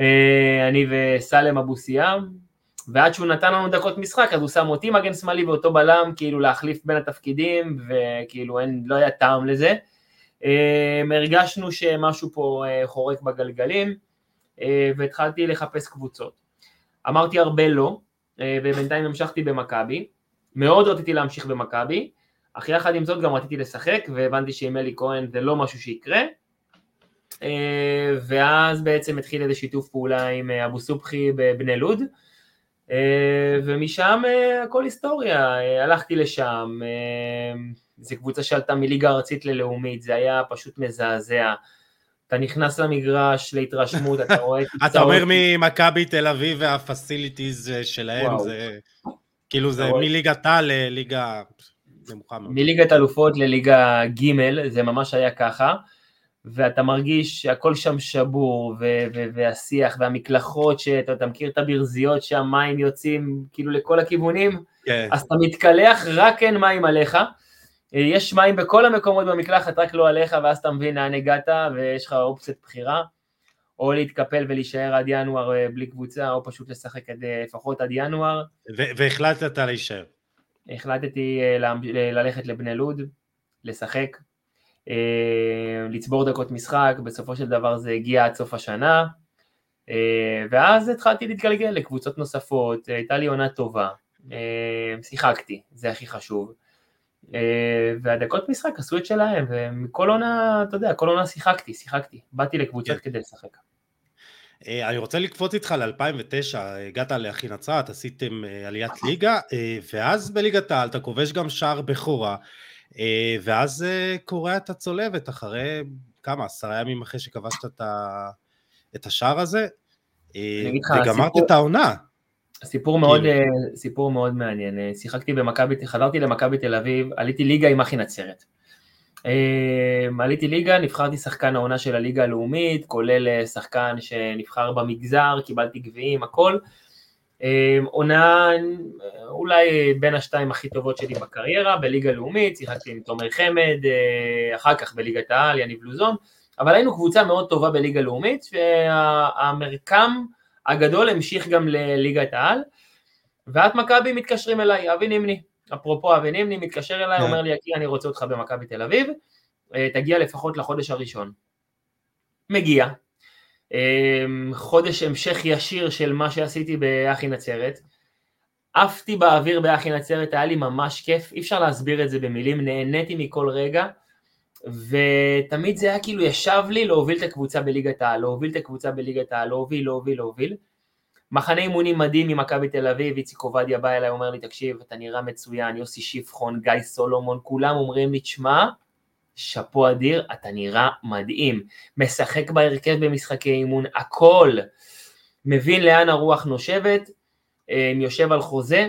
אה, אני וסלם אבו סיאם, ועד שהוא נתן לנו דקות משחק אז הוא שם אותי מגן שמאלי ואותו בלם כאילו להחליף בין התפקידים וכאילו אין, לא היה טעם לזה. הרגשנו שמשהו פה חורק בגלגלים והתחלתי לחפש קבוצות. אמרתי הרבה לא, אה, ובינתיים המשכתי במכבי, מאוד רציתי להמשיך במכבי, אך יחד עם זאת גם רציתי לשחק, והבנתי שעם אלי כהן זה לא משהו שיקרה, אה, ואז בעצם התחיל איזה שיתוף פעולה עם אה, אבו סובחי בבני לוד, ומשם הכל היסטוריה, הלכתי לשם, זו קבוצה שעלתה מליגה ארצית ללאומית, זה היה פשוט מזעזע. אתה נכנס למגרש להתרשמות, אתה רואה... אתה אומר ממכבי תל אביב והפסיליטיז שלהם, זה כאילו זה מליגת העל לליגה נמוכה מאוד. מליגת אלופות לליגה ג', זה ממש היה ככה, ואתה מרגיש שהכל שם שבור, והשיח והמקלחות, שאתה מכיר את הברזיות שהמים יוצאים כאילו לכל הכיוונים, כן. אז אתה מתקלח, רק אין מים עליך. אה, יש מים בכל המקומות במקלחת, רק לא עליך, ואז אתה מבין לאן הגעת, ויש לך אופציית בחירה, או להתקפל ולהישאר עד ינואר אה, בלי קבוצה, או פשוט לשחק עד, אה, לפחות עד ינואר. והחלטת להישאר. החלטתי ללכת לבני לוד, לשחק, לצבור דקות משחק, בסופו של דבר זה הגיע עד סוף השנה, ואז התחלתי להתגלגל לקבוצות נוספות, הייתה לי עונה טובה, שיחקתי, זה הכי חשוב. והדקות משחק עשו את שלהם, ומכל עונה, אתה יודע, כל עונה שיחקתי, שיחקתי, באתי לקבוצות כן. כדי לשחק. אני רוצה לקפוץ איתך ל-2009, הגעת לאחי נצרת, עשיתם עליית ליגה, ואז בליגת העל אתה כובש גם שער בכורה, ואז קורע את הצולבת אחרי כמה, עשרה ימים אחרי שכבשת. את השער הזה, וגמרת את העונה. סיפור מאוד, כאילו. סיפור מאוד מעניין, שיחקתי במכבי, חזרתי למכבי תל אביב, עליתי ליגה עם אחי נצרת. עליתי ליגה, נבחרתי שחקן העונה של הליגה הלאומית, כולל שחקן שנבחר במגזר, קיבלתי גביעים, הכל. עונה אולי בין השתיים הכי טובות שלי בקריירה, בליגה לאומית, שיחקתי עם תומר חמד, אחר כך בליגת העל, יניב לוזון, אבל היינו קבוצה מאוד טובה בליגה לאומית, והמרקם הגדול המשיך גם לליגת העל, ואת מכבי מתקשרים אליי, אבי נימני, אפרופו אבי נימני מתקשר אליי, כן. אומר לי, יקיר, אני רוצה אותך במכבי תל אביב, תגיע לפחות לחודש הראשון. מגיע, חודש המשך ישיר של מה שעשיתי באחי נצרת, עפתי באוויר באחי נצרת, היה לי ממש כיף, אי אפשר להסביר את זה במילים, נהניתי מכל רגע, ותמיד זה היה כאילו ישב לי להוביל את הקבוצה בליגת העל, להוביל את הקבוצה בליגת העל, להוביל, להוביל, להוביל. מחנה אימונים מדהים ממכבי תל אביב, איציק עובדיה בא אליי, אומר לי, תקשיב, אתה נראה מצוין, יוסי שיפחון, גיא סולומון, כולם אומרים לי, תשמע, שאפו אדיר, אתה נראה מדהים. משחק בהרכב במשחקי אימון, הכל. מבין לאן הרוח נושבת, אה, יושב על חוזה,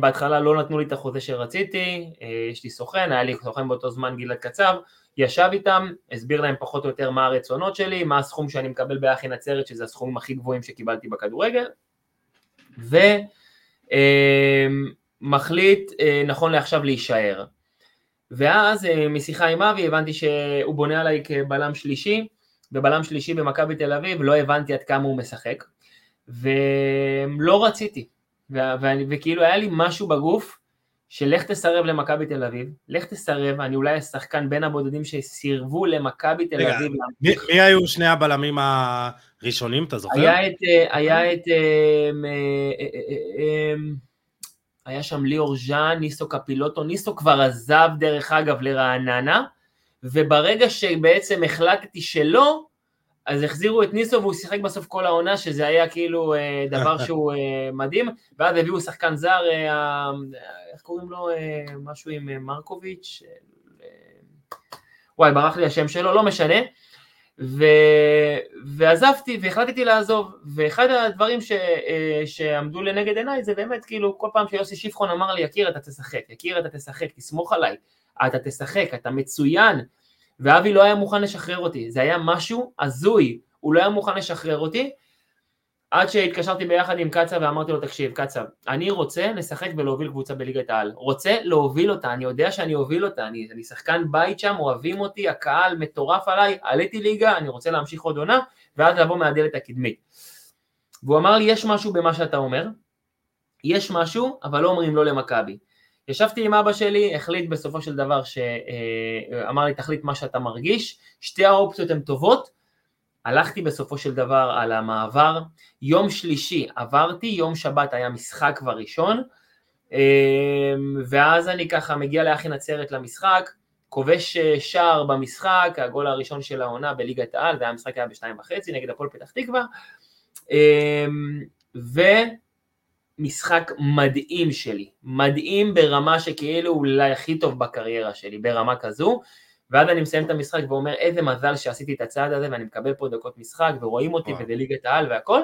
בהתחלה לא נתנו לי את החוזה שרציתי, אה, יש לי סוכן, היה לי סוכן באותו זמן גלעד קצב, ישב איתם, הסביר להם פחות או יותר מה הרצונות שלי, מה הסכום שאני מקבל באחי נצרת, שזה הסכומים הכי גבוהים שקיבלתי בכדורגל, ומחליט נכון לעכשיו להישאר. ואז משיחה עם אבי הבנתי שהוא בונה עליי כבלם שלישי, ובלם שלישי במכבי תל אביב לא הבנתי עד כמה הוא משחק, ולא רציתי, ואני, וכאילו היה לי משהו בגוף של לך תסרב למכבי תל אביב, לך תסרב, אני אולי השחקן בין הבודדים שסירבו למכבי תל אביב. מי, מי היו שני הבלמים הראשונים, אתה זוכר? היה את, היה את, היה שם ליאור ז'אן, ניסו קפילוטו, ניסו כבר עזב דרך אגב לרעננה, וברגע שבעצם החלטתי שלא, אז החזירו את ניסו והוא שיחק בסוף כל העונה, שזה היה כאילו אה, דבר שהוא אה, מדהים, ואז הביאו שחקן זר, אה, איך קוראים לו, משהו עם מרקוביץ', וואי, ברח לי השם שלו, לא משנה, ו... ועזבתי והחלטתי לעזוב, ואחד הדברים ש... שעמדו לנגד עיניי זה באמת כאילו כל פעם שיוסי שיפחון אמר לי, יקיר אתה תשחק, יקיר אתה תשחק, תסמוך עליי, אתה תשחק, אתה מצוין, ואבי לא היה מוכן לשחרר אותי, זה היה משהו הזוי, הוא לא היה מוכן לשחרר אותי, עד שהתקשרתי ביחד עם קצב ואמרתי לו, תקשיב, קצב, אני רוצה לשחק ולהוביל קבוצה בליגת העל, רוצה להוביל אותה, אני יודע שאני אוביל אותה, אני, אני שחקן בית שם, אוהבים אותי, הקהל מטורף עליי, עליתי ליגה, אני רוצה להמשיך עוד עונה, ואז לבוא מהדלת הקדמית. והוא אמר לי, יש משהו במה שאתה אומר, יש משהו, אבל לא אומרים לא למכבי. ישבתי עם אבא שלי, החליט בסופו של דבר שאמר אה, לי תחליט מה שאתה מרגיש, שתי האופציות הן טובות, הלכתי בסופו של דבר על המעבר, יום שלישי עברתי, יום שבת היה משחק כבר ראשון, אה, ואז אני ככה מגיע לאחי נצרת למשחק, כובש אה, שער במשחק, הגול הראשון של העונה בליגת העל, והמשחק היה בשתיים וחצי נגד הפועל פתח תקווה, ו... משחק מדהים שלי, מדהים ברמה שכאילו אולי הכי טוב בקריירה שלי, ברמה כזו, ואז אני מסיים את המשחק ואומר איזה מזל שעשיתי את הצעד הזה ואני מקבל פה דקות משחק ורואים אותי וזה ליגת העל והכל,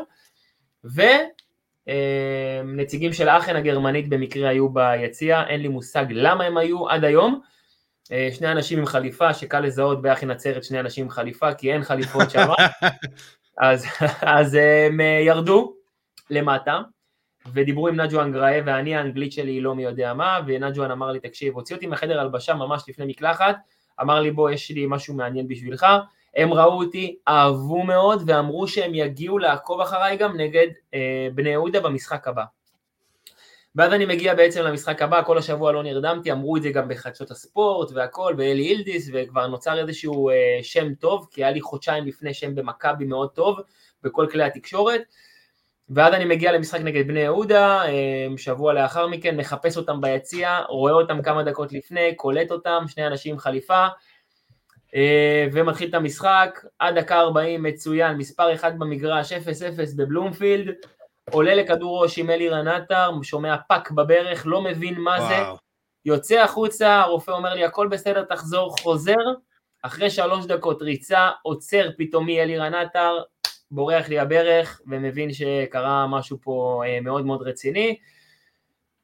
ונציגים של האחן הגרמנית במקרה היו ביציע, אין לי מושג למה הם היו עד היום, אה, שני אנשים עם חליפה, שקל לזהות באחי נצרת שני אנשים עם חליפה, כי אין חליפות שם, אז, אז הם אה, ירדו למטה, ודיברו עם נג'ואן גראה, ואני האנגלית שלי היא לא מי יודע מה, ונג'ואן אמר לי, תקשיב, הוציא אותי מחדר הלבשה ממש לפני מקלחת, אמר לי, בוא, יש לי משהו מעניין בשבילך, הם ראו אותי, אהבו מאוד, ואמרו שהם יגיעו לעקוב אחריי גם נגד אה, בני יהודה במשחק הבא. ואז אני מגיע בעצם למשחק הבא, כל השבוע לא נרדמתי, אמרו את זה גם בחדשות הספורט והכל, ואלי אילדיס, וכבר נוצר איזשהו אה, שם טוב, כי היה לי חודשיים לפני שם במכבי מאוד טוב, בכל כלי התקשורת. ואז אני מגיע למשחק נגד בני יהודה, אה, שבוע לאחר מכן, מחפש אותם ביציע, רואה אותם כמה דקות לפני, קולט אותם, שני אנשים עם חליפה, אה, ומתחיל את המשחק, עד דקה 40 מצוין, מספר 1 במגרש, 0-0 בבלומפילד, עולה לכדור ראש עם אלירן עטר, שומע פאק בברך, לא מבין מה וואו. זה, יוצא החוצה, הרופא אומר לי הכל בסדר, תחזור, חוזר, אחרי שלוש דקות ריצה, עוצר פתאומי אלירן עטר, בורח לי הברך ומבין שקרה משהו פה אה, מאוד מאוד רציני.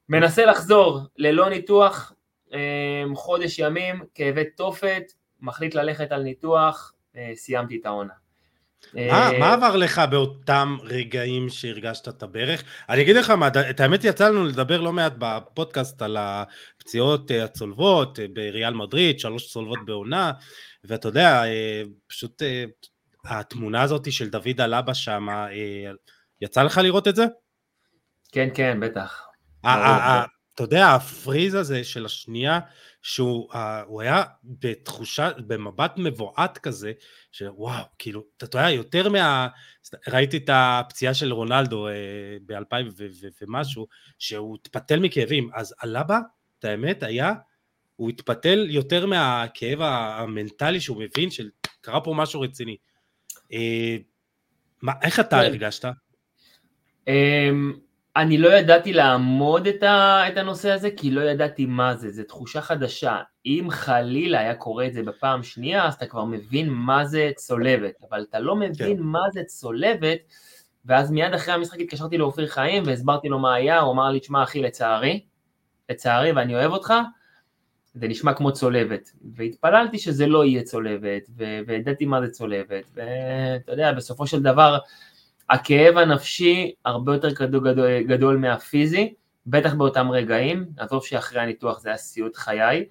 מנסה לחזור ללא ניתוח, אה, חודש ימים, כאבי תופת, מחליט ללכת על ניתוח, אה, סיימתי את העונה. מה, מה עבר לך באותם רגעים שהרגשת את הברך? אני אגיד לך מה, את האמת יצא לנו לדבר לא מעט בפודקאסט על הפציעות הצולבות בריאל מדריד, שלוש צולבות בעונה, ואתה יודע, פשוט התמונה הזאת של דוד אלבה שם, אה, יצא לך לראות את זה? כן, כן, בטח. אתה יודע, הפריז הזה של השנייה, שהוא היה בתחושה, במבט מבועת כזה, שוואו, כאילו, אתה יודע, יותר מה... ראיתי את הפציעה של רונלדו אה, ב-2000 ומשהו, שהוא התפתל מכאבים, אז אלבה, את האמת, היה, הוא התפתל יותר מהכאב המנטלי שהוא מבין שקרה פה משהו רציני. אה, מה, איך אתה כן. הרגשת? אמ, אני לא ידעתי לעמוד את, ה, את הנושא הזה, כי לא ידעתי מה זה, זו תחושה חדשה. אם חלילה היה קורה את זה בפעם שנייה, אז אתה כבר מבין מה זה צולבת, אבל אתה לא מבין כן. מה זה צולבת, ואז מיד אחרי המשחק התקשרתי לאופיר חיים והסברתי לו מה היה, הוא אמר לי, תשמע אחי, לצערי, לצערי, ואני אוהב אותך, זה נשמע כמו צולבת, והתפללתי שזה לא יהיה צולבת, וידעתי מה זה צולבת, ואתה יודע, בסופו של דבר, הכאב הנפשי הרבה יותר גדול, גדול, גדול מהפיזי, בטח באותם רגעים, עזוב שאחרי הניתוח זה היה סיוט חיי,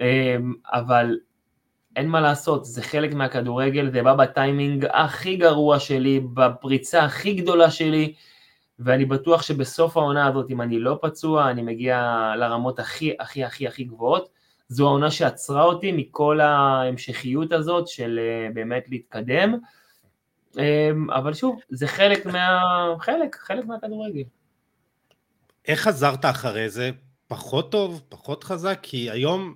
אמ, אבל אין מה לעשות, זה חלק מהכדורגל, זה בא בטיימינג הכי גרוע שלי, בפריצה הכי גדולה שלי, ואני בטוח שבסוף העונה הזאת, אם אני לא פצוע, אני מגיע לרמות הכי הכי הכי הכי גבוהות. זו העונה שעצרה אותי מכל ההמשכיות הזאת של אה, באמת להתקדם. אמ, אבל שוב, זה חלק מה... חלק, חלק מהכדורגל. איך חזרת אחרי זה? פחות טוב? פחות חזק? כי היום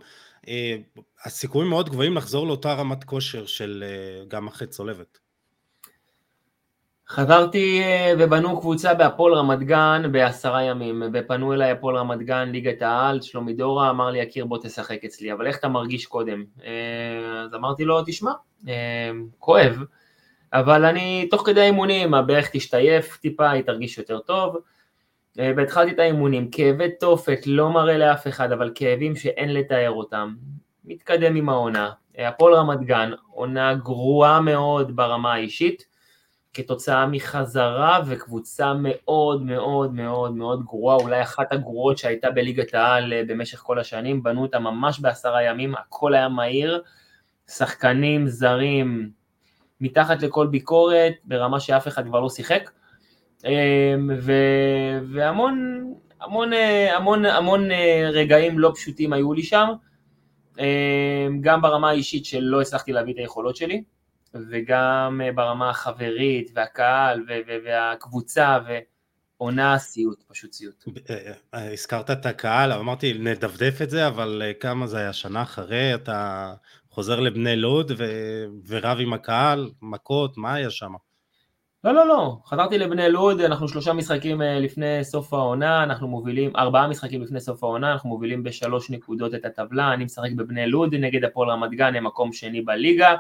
אה, הסיכויים מאוד גבוהים לחזור לאותה רמת כושר של אה, גם אחרי צולבת. חזרתי אה, ובנו קבוצה בהפועל רמת גן בעשרה ימים, ופנו אליי הפועל רמת גן, ליגת העל, שלומי דורה, אמר לי, יקיר בוא תשחק אצלי, אבל איך אתה מרגיש קודם? אה, אז אמרתי לו, תשמע, אה, כואב, אבל אני, תוך כדי האימונים, הברך תשתייף טיפה, היא תרגיש יותר טוב, והתחלתי את האימונים, כאבי תופת, לא מראה לאף אחד, אבל כאבים שאין לתאר אותם, מתקדם עם העונה, הפועל רמת גן, עונה גרועה מאוד ברמה האישית, כתוצאה מחזרה וקבוצה מאוד מאוד מאוד מאוד גרועה, אולי אחת הגרועות שהייתה בליגת העל אה, במשך כל השנים, בנו אותה ממש בעשרה ימים, הכל היה מהיר, שחקנים זרים מתחת לכל ביקורת, ברמה שאף אחד כבר לא שיחק, אמ, ו, והמון המון, אה, המון, המון אה, רגעים לא פשוטים היו לי שם, אמ, גם ברמה האישית שלא הצלחתי להביא את היכולות שלי, וגם אה, ברמה החברית והקהל והקבוצה ועונה סיוט, פשוט סיוט. אה, אה, הזכרת את הקהל, אמרתי נדפדף את זה, אבל כמה זה היה שנה אחרי, אתה חוזר לבני לוד ו... ורב עם הקהל, מכות, מה היה שם? לא, לא, לא, חזרתי לבני לוד, אנחנו שלושה משחקים לפני סוף העונה, אנחנו מובילים, ארבעה משחקים לפני סוף העונה, אנחנו מובילים בשלוש נקודות את הטבלה, אני משחק בבני לוד נגד הפועל רמת גן, הם מקום שני בליגה.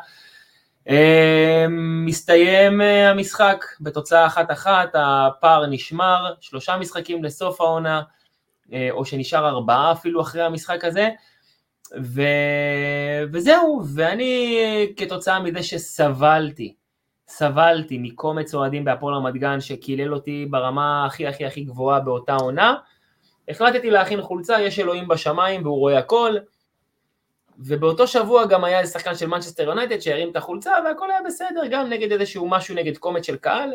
אמ, מסתיים אה, המשחק בתוצאה אחת-אחת, הפער נשמר, שלושה משחקים לסוף העונה, אה, או שנשאר ארבעה אפילו אחרי המשחק הזה, ו... וזהו, ואני כתוצאה מזה שסבלתי, סבלתי מקומץ אוהדים בהפועל רמת גן שקילל אותי ברמה הכי הכי הכי גבוהה באותה עונה, החלטתי להכין חולצה, יש אלוהים בשמיים והוא רואה הכל, ובאותו שבוע גם היה איזה שחקן של מנצ'סטר יונייטד שהרים את החולצה והכל היה בסדר, גם נגד איזשהו משהו נגד קומץ של קהל,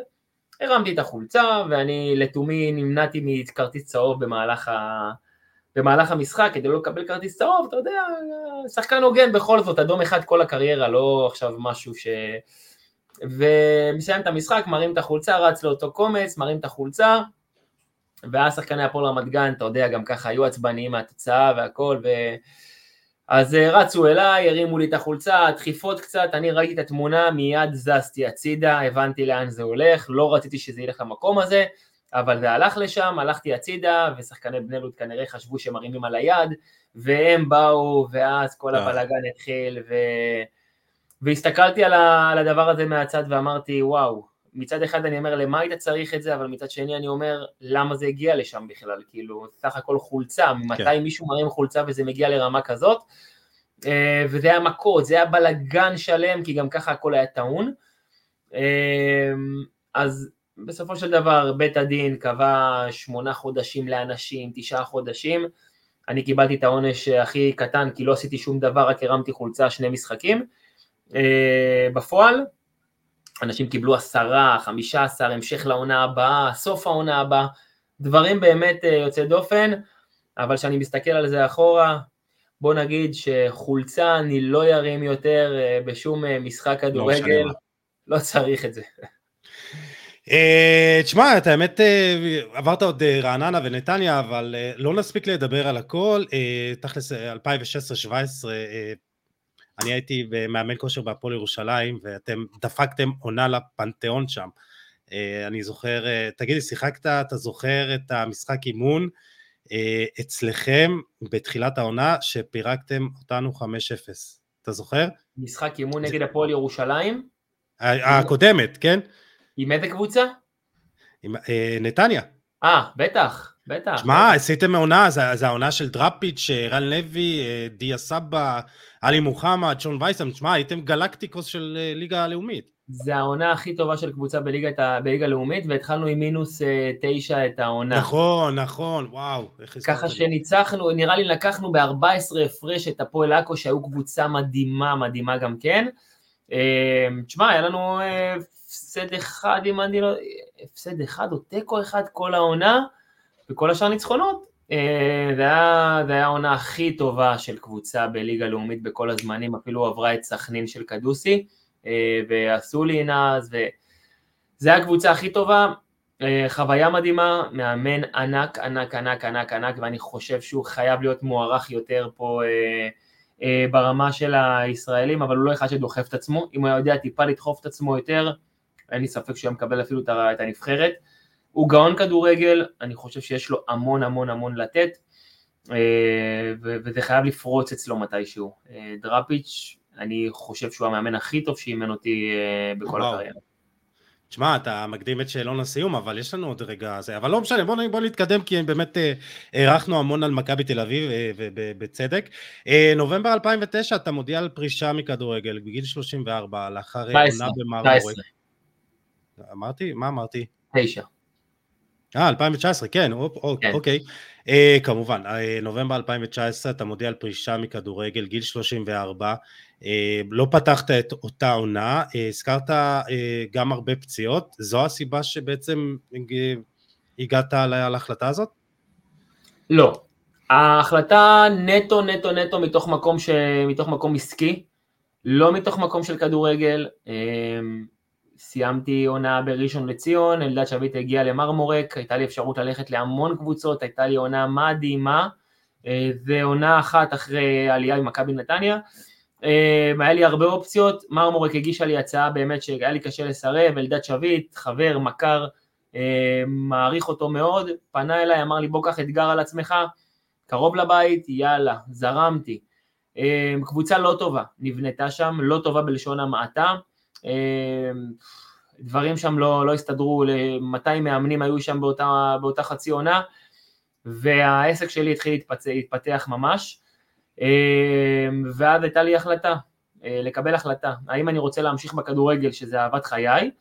הרמתי את החולצה, ואני לתומי נמנעתי מכרטיס צהוב במהלך, ה... במהלך המשחק, כדי לא לקבל כרטיס צהוב, אתה יודע, שחקן הוגן בכל זאת, אדום אחד כל הקריירה, לא עכשיו משהו ש... ומסיים את המשחק, מרים את החולצה, רץ לאותו קומץ, מרים את החולצה, ואז שחקני הפועל רמת גן, אתה יודע, גם ככה היו עצבניים מהתוצאה והכל, ו... אז אה, רצו אליי, הרימו לי את החולצה, דחיפות קצת, אני ראיתי את התמונה, מיד זזתי הצידה, הבנתי לאן זה הולך, לא רציתי שזה ילך למקום הזה, אבל זה הלך לשם, הלכתי הצידה, ושחקני בני לוד כנראה חשבו שהם מרימים על היד, והם באו, ואז כל אה. הבלאגן התחיל, ו... והסתכלתי על, ה... על הדבר הזה מהצד ואמרתי, וואו, מצד אחד אני אומר למה היית צריך את זה, אבל מצד שני אני אומר למה זה הגיע לשם בכלל, כאילו סך הכל חולצה, ממתי כן. מישהו מרים חולצה וזה מגיע לרמה כזאת, אה, וזה היה מכות, זה היה בלאגן שלם, כי גם ככה הכל היה טעון, אה, אז בסופו של דבר בית הדין קבע שמונה חודשים לאנשים, תשעה חודשים, אני קיבלתי את העונש הכי קטן כי לא עשיתי שום דבר, רק הרמתי חולצה שני משחקים, אה, בפועל, אנשים קיבלו עשרה, חמישה עשר, המשך לעונה הבאה, סוף העונה הבאה, דברים באמת אה, יוצאי דופן, אבל כשאני מסתכל על זה אחורה, בוא נגיד שחולצה אני לא ירים יותר אה, בשום אה, משחק לא כדורגל, לא, לא צריך את זה. תשמע, את האמת, עברת עוד רעננה ונתניה, אבל לא נספיק לדבר על הכל. תכלס, 2016-2017, אני הייתי מאמן כושר בהפועל ירושלים, ואתם דפקתם עונה לפנתיאון שם. אה, אני זוכר, אה, תגיד לי, שיחקת, אתה זוכר את המשחק אימון אה, אצלכם בתחילת העונה, שפירקתם אותנו 5-0. אתה זוכר? משחק אימון נגד הפועל ירושלים? הקודמת, כן? עם איזה קבוצה? עם נתניה. אה, בטח, בטח. שמע, עשיתם עונה, זה העונה של דראפיץ', רן לוי, דיה סבא, עלי מוחמד, שון וייסם, תשמע, הייתם גלקטיקוס של אה, ליגה הלאומית. זה העונה הכי טובה של קבוצה בליגה, בליגה הלאומית, והתחלנו עם מינוס אה, תשע את העונה. נכון, נכון, וואו. ככה שניצחנו, נראה לי לקחנו ב-14 הפרש את הפועל עכו, שהיו קבוצה מדהימה, מדהימה גם כן. אה, תשמע, היה לנו הפסד אחד, אם אני לא... הפסד אחד או תיקו אחד כל העונה, וכל השאר ניצחונות. אה, זה היה, היה העונה הכי טובה של קבוצה בליגה לאומית בכל הזמנים, אפילו עברה את סכנין של קדוסי, אה, ועשו לי נאז, וזה היה הקבוצה הכי טובה, אה, חוויה מדהימה, מאמן ענק, ענק, ענק, ענק, ענק, ואני חושב שהוא חייב להיות מוערך יותר פה ברמה של הישראלים, אבל הוא לא אחד שדוחף את עצמו, אם הוא יודע טיפה לדחוף את עצמו יותר, אין לי ספק שהוא היה מקבל אפילו את הנבחרת. הוא גאון כדורגל, אני חושב שיש לו המון המון המון לתת, אה, וזה חייב לפרוץ אצלו מתישהו. אה, דראפיץ', אני חושב שהוא המאמן הכי טוב שאימן אותי אה, בכל הקריירה. תשמע, אתה מקדים את שאלון הסיום, אבל יש לנו עוד רגע זה, אבל לא משנה, בוא, בוא נתקדם, כי באמת הערכנו המון על מכבי תל אביב, ובצדק. נובמבר 2009, אתה מודיע על פרישה מכדורגל בגיל 34, לאחר עונה במרמורק. אמרתי? מה אמרתי? תשע. אה, 2019, כן, כן. אוקיי. אה, כמובן, אה, נובמבר 2019 אתה מודיע על פרישה מכדורגל, גיל 34, אה, לא פתחת את אותה עונה, אה, הזכרת אה, גם הרבה פציעות, זו הסיבה שבעצם אה, הגעת להחלטה הזאת? לא. ההחלטה נטו נטו נטו מתוך מקום, ש... מתוך מקום עסקי, לא מתוך מקום של כדורגל. סיימתי עונה בראשון לציון, אלדד שביט הגיע למרמורק, הייתה לי אפשרות ללכת להמון קבוצות, הייתה לי עונה מדהימה, ועונה אה, אחת אחרי עלייה ממכבי נתניה. אה, היה לי הרבה אופציות, מרמורק הגישה לי הצעה באמת שהיה לי קשה לסרב, אלדד שביט, חבר, מכר, אה, מעריך אותו מאוד, פנה אליי, אמר לי בוא קח אתגר על עצמך, קרוב לבית, יאללה, זרמתי. קבוצה לא טובה, נבנתה שם, לא טובה בלשון המעטה, דברים שם לא, לא הסתדרו, 200 מאמנים היו שם באותה, באותה חצי עונה, והעסק שלי התחיל להתפתח, להתפתח ממש, אמ, ואז הייתה לי החלטה, אה, לקבל החלטה, האם אני רוצה להמשיך בכדורגל, שזה אהבת חיי,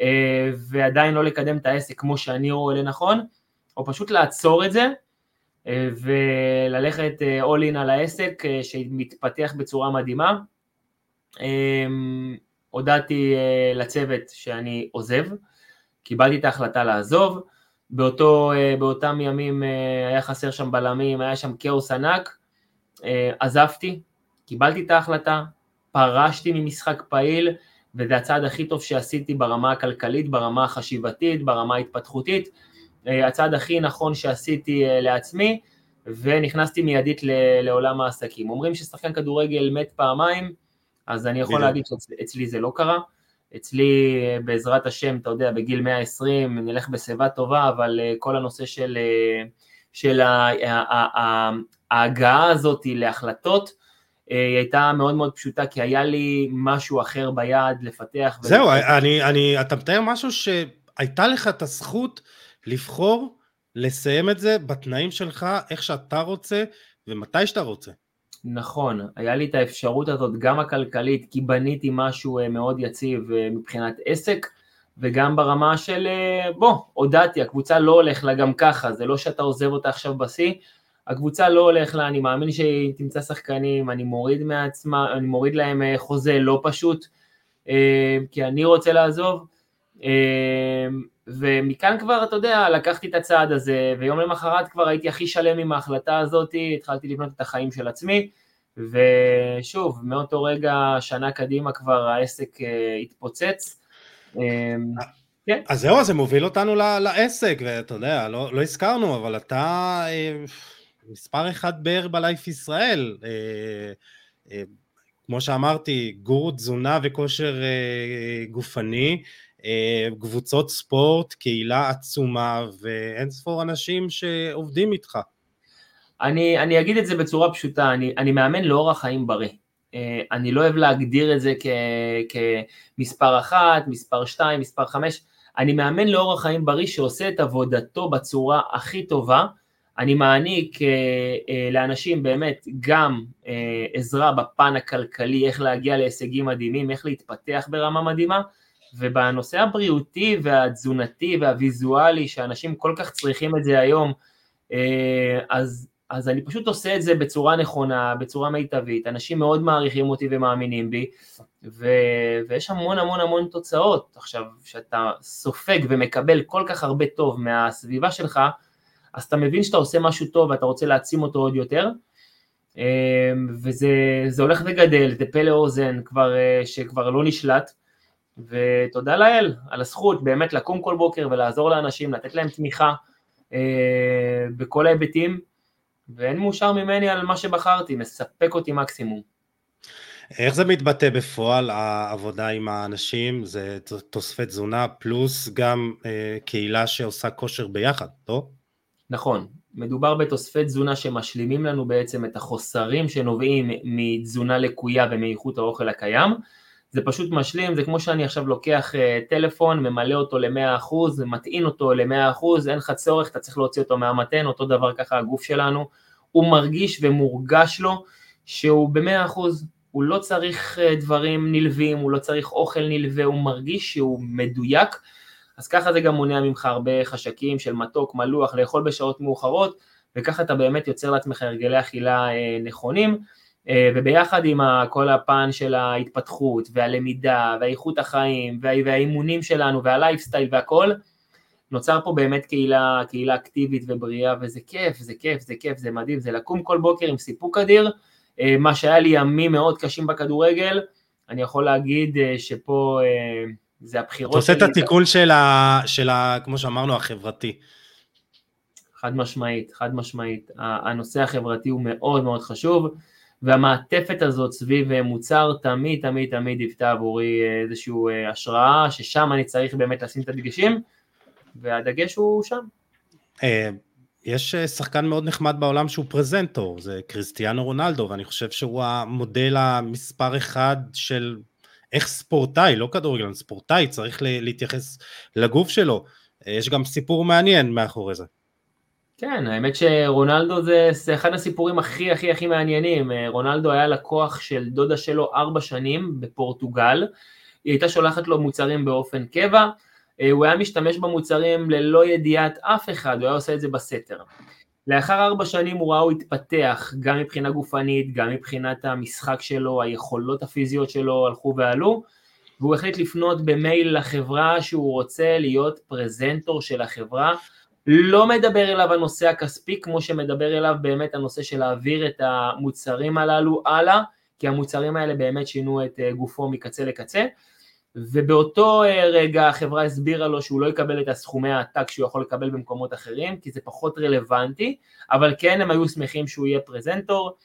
אה, ועדיין לא לקדם את העסק כמו שאני רואה לנכון, או פשוט לעצור את זה, אה, וללכת all in על העסק שמתפתח בצורה מדהימה. הודעתי אה, לצוות שאני עוזב, קיבלתי את ההחלטה לעזוב, באותו, באותם ימים היה חסר שם בלמים, היה שם כאוס ענק, עזבתי, קיבלתי את ההחלטה, פרשתי ממשחק פעיל, וזה הצעד הכי טוב שעשיתי ברמה הכלכלית, ברמה החשיבתית, ברמה ההתפתחותית, הצעד הכי נכון שעשיתי לעצמי, ונכנסתי מיידית לעולם העסקים. אומרים ששחקן כדורגל מת פעמיים, אז אני יכול להגיד שאצלי זה לא קרה. אצלי, בעזרת השם, אתה יודע, בגיל 120 נלך בשיבה טובה, אבל כל הנושא של, של ההגעה הזאת להחלטות, היא הייתה מאוד מאוד פשוטה, כי היה לי משהו אחר ביד לפתח. זהו, אני, אני, אתה מתאר משהו שהייתה לך את הזכות לבחור לסיים את זה בתנאים שלך, איך שאתה רוצה ומתי שאתה רוצה. נכון, היה לי את האפשרות הזאת גם הכלכלית, כי בניתי משהו אה, מאוד יציב אה, מבחינת עסק, וגם ברמה של אה, בוא, הודעתי, הקבוצה לא הולך לה גם ככה, זה לא שאתה עוזב אותה עכשיו בשיא, הקבוצה לא הולך לה, אני מאמין שהיא תמצא שחקנים, אני מוריד מעצמה, אני מוריד להם חוזה לא פשוט, כי אני רוצה לעזוב, ומכאן כבר, אתה יודע, לקחתי את הצעד הזה, ויום למחרת כבר הייתי הכי שלם עם ההחלטה הזאת, התחלתי לבנות את החיים של עצמי, ושוב, מאותו רגע, שנה קדימה כבר העסק uh, התפוצץ. Um, כן. אז זהו, זה מוביל אותנו לעסק, ואתה יודע, לא, לא הזכרנו, אבל אתה uh, מספר אחד באר בלייף ישראל. כמו שאמרתי, גורו תזונה וכושר גופני. אה, קבוצות ספורט, קהילה עצומה ואין ספור אנשים שעובדים איתך. אני, אני אגיד את זה בצורה פשוטה, אני, אני מאמן לאורח חיים בריא. אה, אני לא אוהב להגדיר את זה כ, כמספר אחת, מספר שתיים, מספר חמש, אני מאמן לאורח חיים בריא שעושה את עבודתו בצורה הכי טובה, אני מעניק אה, לאנשים באמת גם עזרה בפן הכלכלי, איך להגיע להישגים מדהימים, איך להתפתח ברמה מדהימה, ובנושא הבריאותי והתזונתי והוויזואלי, שאנשים כל כך צריכים את זה היום, אה, אז, אז אני פשוט עושה את זה בצורה נכונה, בצורה מיטבית, אנשים מאוד מעריכים אותי ומאמינים בי, ו, ויש המון המון המון תוצאות. עכשיו, כשאתה סופג ומקבל כל כך הרבה טוב מהסביבה שלך, אז אתה מבין שאתה עושה משהו טוב ואתה רוצה להעצים אותו עוד יותר, אה, וזה הולך וגדל, זה פה לאוזן כבר, אה, שכבר לא נשלט, ותודה לאל על הזכות באמת לקום כל בוקר ולעזור לאנשים, לתת להם תמיכה אה, בכל ההיבטים, ואין מאושר ממני על מה שבחרתי, מספק אותי מקסימום. איך זה מתבטא בפועל העבודה עם האנשים? זה תוספי תזונה פלוס גם אה, קהילה שעושה כושר ביחד, לא? נכון, מדובר בתוספי תזונה שמשלימים לנו בעצם את החוסרים שנובעים מתזונה לקויה ומאיכות האוכל הקיים, זה פשוט משלים, זה כמו שאני עכשיו לוקח uh, טלפון, ממלא אותו ל-100%, מטעין אותו ל-100%, אין לך צורך, אתה צריך להוציא אותו מהמתן, אותו דבר ככה הגוף שלנו, הוא מרגיש ומורגש לו שהוא ב-100%, הוא לא צריך uh, דברים נלווים, הוא לא צריך אוכל נלווה, הוא מרגיש שהוא מדויק, אז ככה זה גם מונע ממך הרבה חשקים של מתוק, מלוח, לאכול בשעות מאוחרות, וככה אתה באמת יוצר לעצמך הרגלי אכילה uh, נכונים. אה, וביחד עם כל הפן של ההתפתחות והלמידה והאיכות החיים והאימונים שלנו והלייפסטייל והכל, נוצר פה באמת קהילה, קהילה אקטיבית ובריאה וזה כיף, זה כיף, זה כיף, זה מדהים, זה לקום כל בוקר עם סיפוק אדיר, אה, מה שהיה לי ימים מאוד קשים בכדורגל, אני יכול להגיד אה, שפה זה הבחירות שלי. אתה עושה את התיקון של, ה, של ה, כמו שאמרנו, החברתי. חד משמעית, חד משמעית. הנושא החברתי הוא מאוד מאוד חשוב. והמעטפת הזאת סביב אה, מוצר תמיד תמיד תמיד היוותה עבורי אה, איזושהי אה, השראה, ששם אני צריך באמת לשים את הדגשים, והדגש הוא שם. יש שחקן מאוד נחמד בעולם שהוא פרזנטור, זה קריסטיאנו רונלדו, ואני חושב שהוא המודל המספר אחד של איך ספורטאי, לא כדורגלן, ספורטאי צריך להתייחס לגוף שלו. יש גם סיפור מעניין מאחורי זה. כן, האמת שרונלדו זה, זה אחד הסיפורים הכי הכי הכי מעניינים. אה, רונלדו היה לקוח של דודה שלו ארבע שנים בפורטוגל, היא הייתה שולחת לו מוצרים באופן קבע, אה, הוא היה משתמש במוצרים ללא ידיעת אף אחד, הוא היה עושה את זה בסתר. לאחר ארבע שנים הוא ראה הוא התפתח, גם מבחינה גופנית, גם מבחינת המשחק שלו, היכולות הפיזיות שלו הלכו ועלו, והוא החליט לפנות במייל לחברה שהוא רוצה להיות פרזנטור של החברה, לא מדבר אליו הנושא הכספי כמו שמדבר אליו באמת הנושא של להעביר את המוצרים הללו הלאה, כי המוצרים האלה באמת שינו את אה, גופו מקצה לקצה, ובאותו אה, רגע החברה הסבירה לו שהוא לא יקבל את הסכומי העתק שהוא יכול לקבל במקומות אחרים, כי זה פחות רלוונטי, אבל כן הם היו שמחים שהוא יהיה פרזנטור,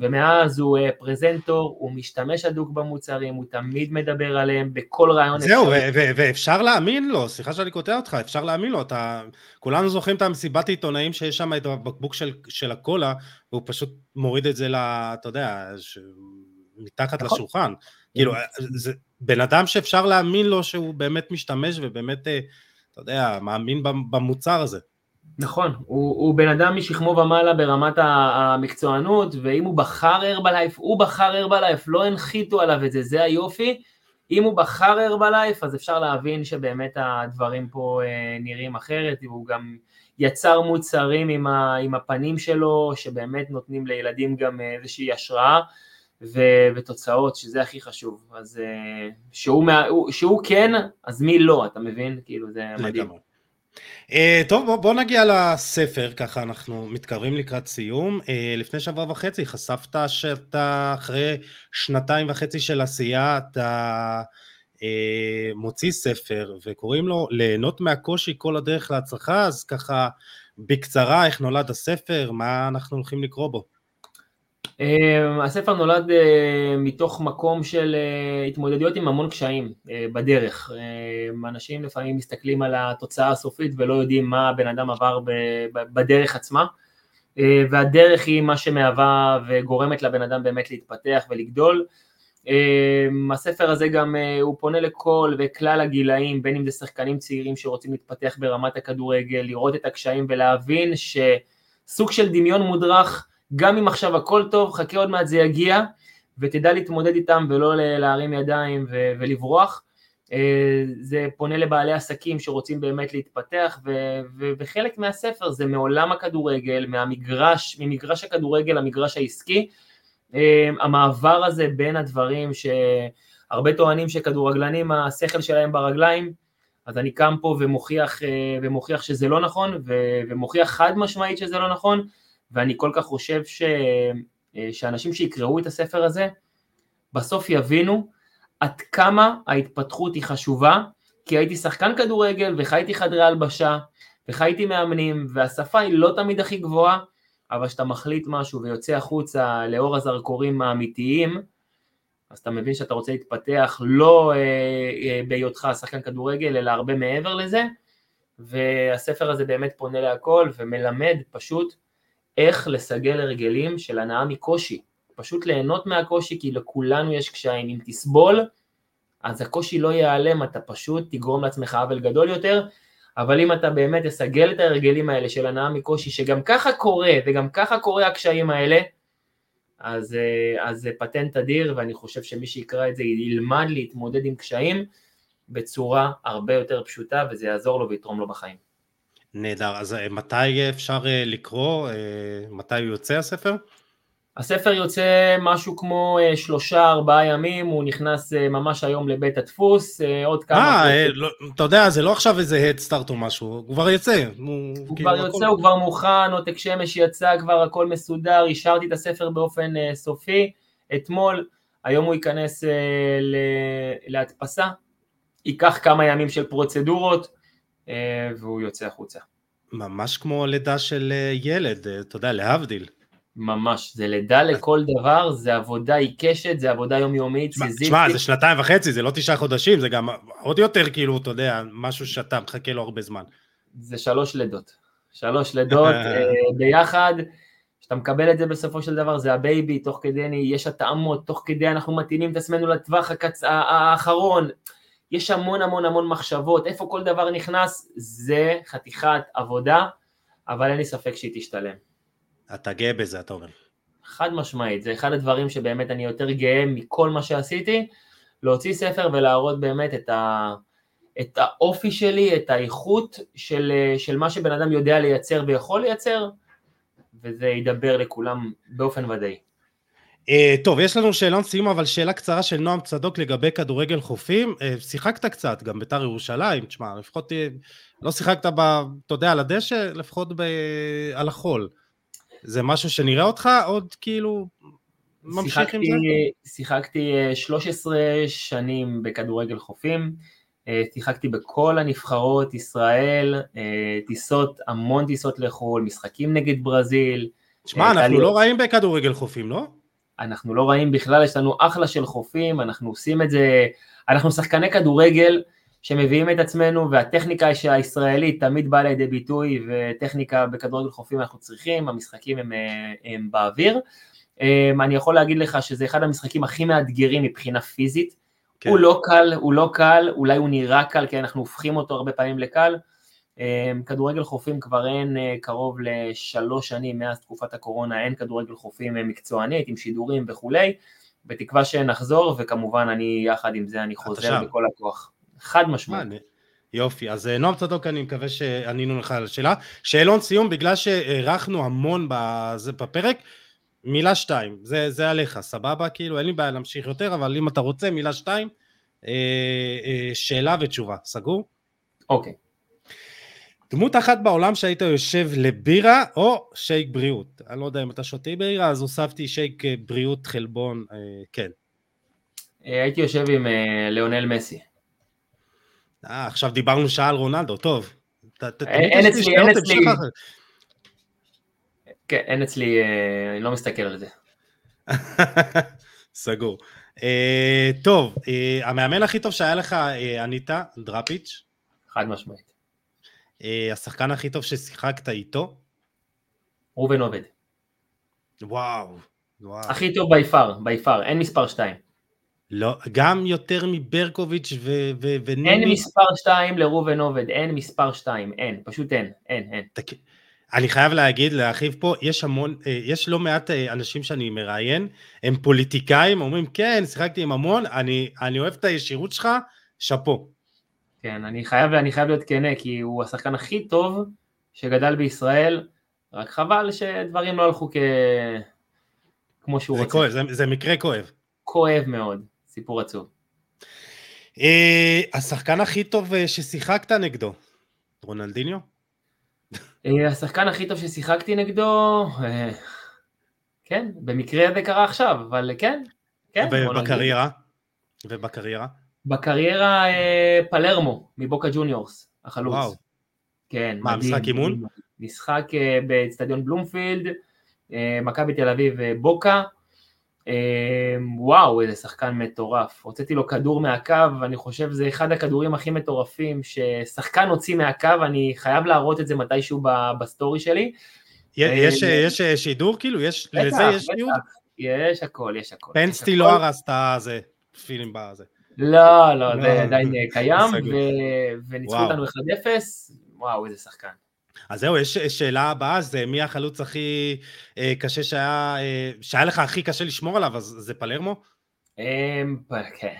ומאז הוא uh, פרזנטור, הוא משתמש הדוק במוצרים, הוא תמיד מדבר עליהם בכל רעיון זהו, ואפשר להאמין לו, סליחה שאני קוטע אותך, אפשר להאמין לו, אתה... כולנו זוכרים את המסיבת עיתונאים שיש שם את הבקבוק של, של הקולה, והוא פשוט מוריד את זה, ל, אתה יודע, ש... מתחת נכון. לשולחן. כאילו, זה בן אדם שאפשר להאמין לו שהוא באמת משתמש ובאמת, אה, אתה יודע, מאמין במוצר הזה. נכון, הוא, הוא בן אדם משכמו ומעלה ברמת המקצוענות, ואם הוא בחר הרבלייף, הוא בחר הרבלייף, לא הנחיתו עליו את זה, זה היופי. אם הוא בחר הרבלייף, אז אפשר להבין שבאמת הדברים פה אה, נראים אחרת, הוא גם יצר מוצרים עם, ה, עם הפנים שלו, שבאמת נותנים לילדים גם איזושהי השראה. ו, ותוצאות, שזה הכי חשוב. אז אה, שהוא, שהוא כן, אז מי לא, אתה מבין? כאילו, זה מדהים. Uh, טוב, בוא, בוא נגיע לספר, ככה אנחנו מתקרבים לקראת סיום. Uh, לפני שבוע וחצי חשפת שאתה אחרי שנתיים וחצי של עשייה, אתה uh, מוציא ספר וקוראים לו ליהנות מהקושי כל הדרך להצלחה, אז ככה בקצרה איך נולד הספר, מה אנחנו הולכים לקרוא בו. אמ, הספר נולד אה, מתוך מקום של אה, התמודדויות עם המון קשיים אה, בדרך. אמ, אנשים לפעמים מסתכלים על התוצאה הסופית ולא יודעים מה הבן אדם עבר בדרך עצמה, והדרך היא מה שמהווה וגורמת לבן אדם באמת להתפתח ולגדול. אמ, הספר הזה גם, הוא פונה לכל וכלל הגילאים, בין אם זה שחקנים צעירים שרוצים להתפתח ברמת הכדורגל, לראות את הקשיים ולהבין שסוג של דמיון מודרך גם אם עכשיו הכל טוב, חכה עוד מעט זה יגיע, ותדע להתמודד איתם ולא להרים ידיים ו- ולברוח. אה, זה פונה לבעלי עסקים שרוצים באמת להתפתח, ו- ו- וחלק מהספר זה מעולם הכדורגל, מהמגרש, ממגרש הכדורגל למגרש העסקי. אה, המעבר הזה בין הדברים שהרבה טוענים שכדורגלנים השכל שלהם ברגליים, אז אני קם פה ומוכיח, אה, ומוכיח שזה לא נכון, ומוכיח חד משמעית שזה לא נכון, ואני כל כך חושב ש... אה, שאנשים שיקראו את הספר הזה, בסוף יבינו עד כמה ההתפתחות היא חשובה, כי הייתי שחקן כדורגל וחייתי חדרי הלבשה וחייתי מאמנים, והשפה היא לא תמיד הכי גבוהה, אבל כשאתה מחליט משהו ויוצא החוצה לאור הזרקורים האמיתיים, אז אתה מבין שאתה רוצה להתפתח לא אה, אה, בהיותך שחקן כדורגל, אלא הרבה מעבר לזה, והספר הזה באמת פונה להכל ומלמד פשוט איך לסגל הרגלים של הנאה מקושי. פשוט ליהנות מהקושי, כי לכולנו יש קשיים. אם תסבול, אז הקושי לא ייעלם, אתה פשוט תגרום לעצמך עוול גדול יותר, אבל אם אתה באמת תסגל את ההרגלים האלה של הנאה מקושי, שגם ככה קורה, וגם ככה קורה הקשיים האלה, אה, אז זה פטנט אדיר, ואני חושב שמי שיקרא את זה ילמד להתמודד עם קשיים בצורה הרבה יותר פשוטה, וזה יעזור לו ויתרום לו בחיים. נהדר, אז אה, מתי אפשר אה, לקרוא, אה, מתי הוא יוצא הספר? הספר יוצא משהו כמו שלושה ארבעה ימים, הוא נכנס ממש היום לבית הדפוס, עוד כמה... אה, לא, אתה יודע, זה לא עכשיו איזה הדסטארט או משהו, הוא כבר יוצא. הוא, הוא כאילו כבר יוצא, הכל... הוא כבר מוכן, עותק שמש יצא, כבר הכל מסודר, אישרתי את הספר באופן סופי. אתמול, היום הוא ייכנס להדפסה, ייקח כמה ימים של פרוצדורות, והוא יוצא החוצה. ממש כמו לידה של אה, ילד, אה, אתה יודע, להבדיל. ממש, זה לידה לכל דבר, זה עבודה עיקשת, זה עבודה יומיומית, סיזיפית. תשמע, זה שנתיים וחצי, זה לא תשעה חודשים, זה גם עוד יותר כאילו, אתה יודע, משהו שאתה מחכה לו הרבה זמן. זה שלוש לידות. שלוש לידות ביחד, כשאתה מקבל את זה בסופו של דבר, זה ה baby, תוך כדי יש התאמות, תוך כדי אנחנו מתאימים את עצמנו לטווח הקצ... האחרון. יש המון המון המון מחשבות, איפה כל דבר נכנס, זה חתיכת עבודה, אבל אין לי ספק שהיא תשתלם. אתה גאה בזה, אתה אומר. חד משמעית, זה אחד הדברים שבאמת אני יותר גאה מכל מה שעשיתי, להוציא ספר ולהראות באמת את, ה, את האופי שלי, את האיכות של, של מה שבן אדם יודע לייצר ויכול לייצר, וזה ידבר לכולם באופן ודאי. Uh, טוב, יש לנו שאלון סיום, אבל שאלה קצרה של נועם צדוק לגבי כדורגל חופים. Uh, שיחקת קצת, גם ביתר ירושלים, תשמע, לפחות לא שיחקת, ב, אתה יודע, על הדשא, לפחות ב, על החול. זה משהו שנראה אותך עוד כאילו ממשיך שיחקתי, עם זה? שיחקתי 13 שנים בכדורגל חופים. שיחקתי בכל הנבחרות, ישראל, טיסות, המון טיסות לחו"ל, משחקים נגד ברזיל. תשמע, אנחנו לא רעים בכדורגל חופים, לא? אנחנו לא רעים בכלל, יש לנו אחלה של חופים, אנחנו עושים את זה, אנחנו שחקני כדורגל שמביאים את עצמנו, והטכניקה הישראלית תמיד באה לידי ביטוי, וטכניקה בכדורגל חופים אנחנו צריכים, המשחקים הם, הם באוויר. אני יכול להגיד לך שזה אחד המשחקים הכי מאתגרים מבחינה פיזית, כן. הוא לא קל, הוא לא קל, אולי הוא נראה קל, כי אנחנו הופכים אותו הרבה פעמים לקל. אמ, כדורגל חופים כבר אין אה, קרוב לשלוש שנים מאז תקופת הקורונה, אין כדורגל חופים אה, מקצוענית עם שידורים וכולי, בתקווה שנחזור, וכמובן אני יחד עם זה אני חוזר בכל הכוח. חד משמעית. יופי, אז אה, נועם צדוק, אני מקווה שענינו לך על השאלה. שאלון סיום, בגלל שהארכנו המון בפרק, מילה שתיים, זה, זה עליך, סבבה? כאילו, אין לי בעיה להמשיך יותר, אבל אם אתה רוצה, מילה שתיים, אה, אה, שאלה ותשובה, סגור? אוקיי. דמות אחת בעולם שהיית יושב לבירה או שייק בריאות. אני לא יודע אם אתה שותה בירה, אז הוספתי שייק אה, בריאות חלבון, אה, כן. אה, הייתי יושב עם אה, ליאונל מסי. אה, עכשיו דיברנו שעה על רונלדו, טוב. אין אצלי, אין אצלי. כן, אין אצלי, אה, אני לא מסתכל על זה. סגור. אה, טוב, אה, המאמן הכי טוב שהיה לך, אניטה דראפיץ'. חד משמעית. השחקן הכי טוב ששיחקת איתו? ראובן עובד. וואו, וואו. הכי טוב ביפר, ביפר, אין מספר 2. לא, גם יותר מברקוביץ' ונימי? אין מספר 2 לראובן עובד, אין מספר 2, אין, פשוט אין, אין, אין. תק... אני חייב להגיד, להרחיב פה, יש המון, אה, יש לא מעט אה, אנשים שאני מראיין, הם פוליטיקאים, אומרים, כן, שיחקתי עם המון, אני, אני אוהב את הישירות שלך, שאפו. כן, אני חייב, אני חייב להיות כנה, כי הוא השחקן הכי טוב שגדל בישראל, רק חבל שדברים לא הלכו כ... כמו שהוא זה רוצה. כואב, זה, זה מקרה כואב. כואב מאוד, סיפור עצוב. אה, השחקן הכי טוב ששיחקת נגדו, רונלדיניו? אה, השחקן הכי טוב ששיחקתי נגדו, אה, כן, במקרה זה קרה עכשיו, אבל כן, כן. ובקריירה? ובקריירה? בקריירה אה, פלרמו, מבוקה ג'וניורס, החלוץ. וואו. כן, מה, מדהים. משחק אימון? משחק באצטדיון בלומפילד, מכבי תל אביב בוקה, וואו, איזה שחקן מטורף. הוצאתי לו כדור מהקו, ואני חושב שזה אחד הכדורים הכי מטורפים ששחקן הוציא מהקו, אני חייב להראות את זה מתישהו בסטורי שלי. יש, אה, יש אה, שידור כאילו? יש, בטח, לזה יש תיעוד? יש הכל, יש הכל. פנסטי לא הרס את הזה, פילים בזה. לא, לא, זה לא. עדיין אה, קיים, וניצחו אותנו 1-0, וואו, איזה שחקן. אז זהו, יש שאלה הבאה, זה מי החלוץ הכי אה, קשה שהיה, אה, שהיה לך הכי קשה לשמור עליו, אז זה פלרמו? אמ, כן,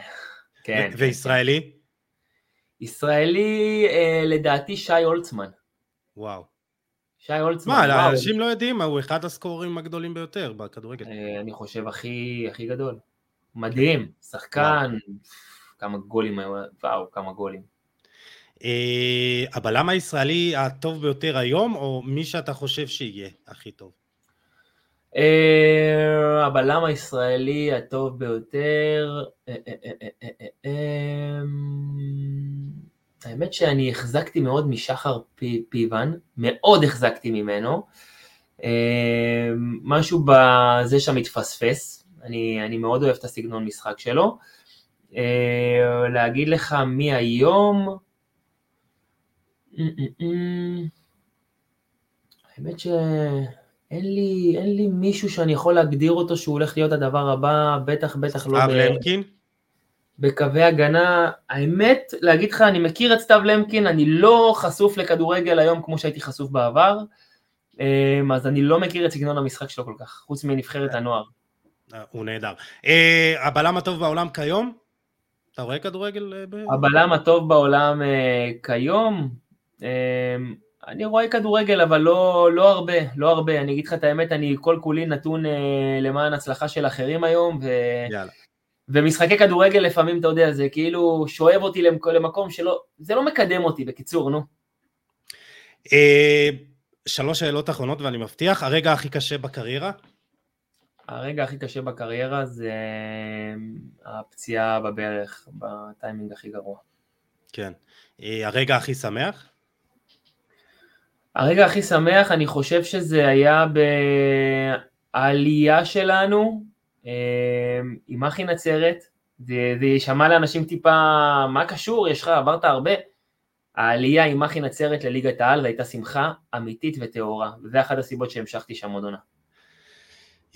כן. וישראלי? ישראלי, אה, לדעתי שי הולצמן. וואו. שי הולצמן, מה, אנשים לא יודעים, הוא אחד הסקורים הגדולים ביותר בכדורגל. אני חושב הכי, הכי גדול. מדהים, שחקן, כמה גולים, וואו, כמה גולים. אה, הבלם הישראלי הטוב ביותר היום, או מי שאתה חושב שיהיה הכי טוב? אה, הבלם הישראלי הטוב ביותר, אה, האמת שאני החזקתי מאוד משחר פיוון, מאוד החזקתי ממנו, משהו בזה שם מתפספס, אני, אני מאוד אוהב את הסגנון משחק שלו. להגיד לך מי היום, האמת שאין לי, אין לי מישהו שאני יכול להגדיר אותו שהוא הולך להיות הדבר הבא, בטח בטח לא... סתיו למקין? בקווי הגנה, האמת, להגיד לך, אני מכיר את סתיו למקין, אני לא חשוף לכדורגל היום כמו שהייתי חשוף בעבר, אמ, אז אני לא מכיר את סגנון המשחק שלו כל כך, חוץ מנבחרת הנוער. אה, הוא נהדר. אה, הבלם הטוב בעולם כיום? אתה רואה כדורגל? אה, הבלם הטוב בעולם כיום? אני רואה כדורגל, אבל לא, לא הרבה, לא הרבה. אני אגיד לך את האמת, אני כל כולי נתון אה, למען הצלחה של אחרים היום, ו... יאללה. ומשחקי כדורגל לפעמים, אתה יודע, זה כאילו שואב אותי למקום שלא, זה לא מקדם אותי, בקיצור, נו. אה, שלוש שאלות אחרונות ואני מבטיח, הרגע הכי קשה בקריירה? הרגע הכי קשה בקריירה זה אה, הפציעה בברך, בטיימינג הכי גרוע. כן. אה, הרגע הכי שמח? הרגע הכי שמח, אני חושב שזה היה בעלייה שלנו עם אחי נצרת, זה יישמע לאנשים טיפה, מה קשור, יש לך, עברת הרבה. העלייה עם אחי נצרת לליגת העל הייתה שמחה אמיתית וטהורה, וזה אחת הסיבות שהמשכתי שם עוד עונה.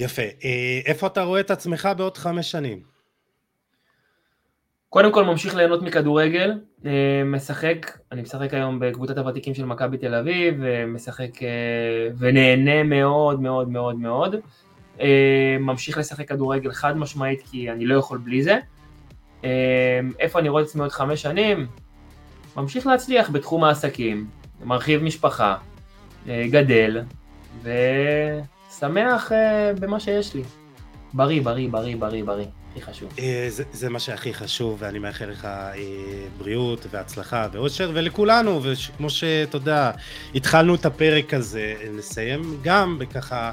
יפה. אה, איפה אתה רואה את עצמך בעוד חמש שנים? קודם כל ממשיך ליהנות מכדורגל, אה, משחק, אני משחק היום בקבוצת הוותיקים של מכבי תל אביב, משחק אה, ונהנה מאוד מאוד מאוד מאוד. ממשיך לשחק כדורגל חד משמעית כי אני לא יכול בלי זה. איפה אני רואה את עצמי עוד חמש שנים? ממשיך להצליח בתחום העסקים, מרחיב משפחה, גדל, ושמח במה שיש לי. בריא, בריא, בריא, בריא, בריא. הכי חשוב. זה, זה מה שהכי חשוב, ואני מאחל לך אה, בריאות והצלחה ואושר, ולכולנו, וכמו שאתה יודע, התחלנו את הפרק הזה, נסיים גם בככה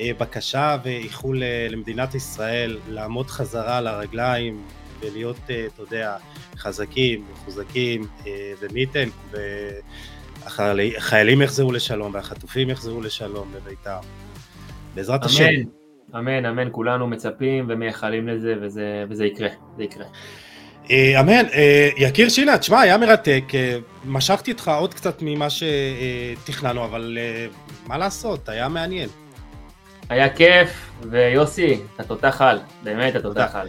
אה, בקשה ואיחול למדינת ישראל לעמוד חזרה על הרגליים, ולהיות, אה, אתה יודע, חזקים, מחוזקים, אה, ומי ייתן, והחיילים יחזרו לשלום והחטופים יחזרו לשלום לביתם. בעזרת השם. אמן, אמן, אמן, כולנו מצפים ומייחלים לזה, וזה, וזה יקרה, זה יקרה. אה, אמן, יקיר שינה, תשמע, היה מרתק, משכתי איתך עוד קצת ממה שתכננו, אבל מה לעשות, היה מעניין. היה כיף, ויוסי, אתה תותח על, באמת אתה תותח על.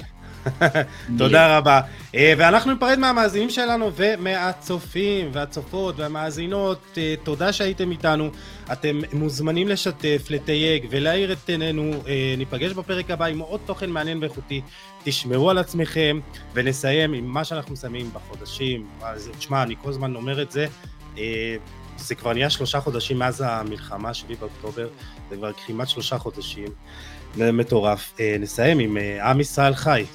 תודה רבה. אה, ואנחנו ניפרד מהמאזינים שלנו ומהצופים והצופות והמאזינות. אה, תודה שהייתם איתנו. אתם מוזמנים לשתף, לתייג ולהאיר את עינינו. אה, ניפגש בפרק הבא עם עוד תוכן מעניין ואיכותי. תשמרו על עצמכם ונסיים עם מה שאנחנו מסיימים בחודשים. תשמע, אני כל הזמן אומר את זה. זה כבר נהיה שלושה חודשים מאז המלחמה, 7 באוקטובר, זה כבר כמעט שלושה חודשים, זה מטורף. נסיים עם עם ישראל חי.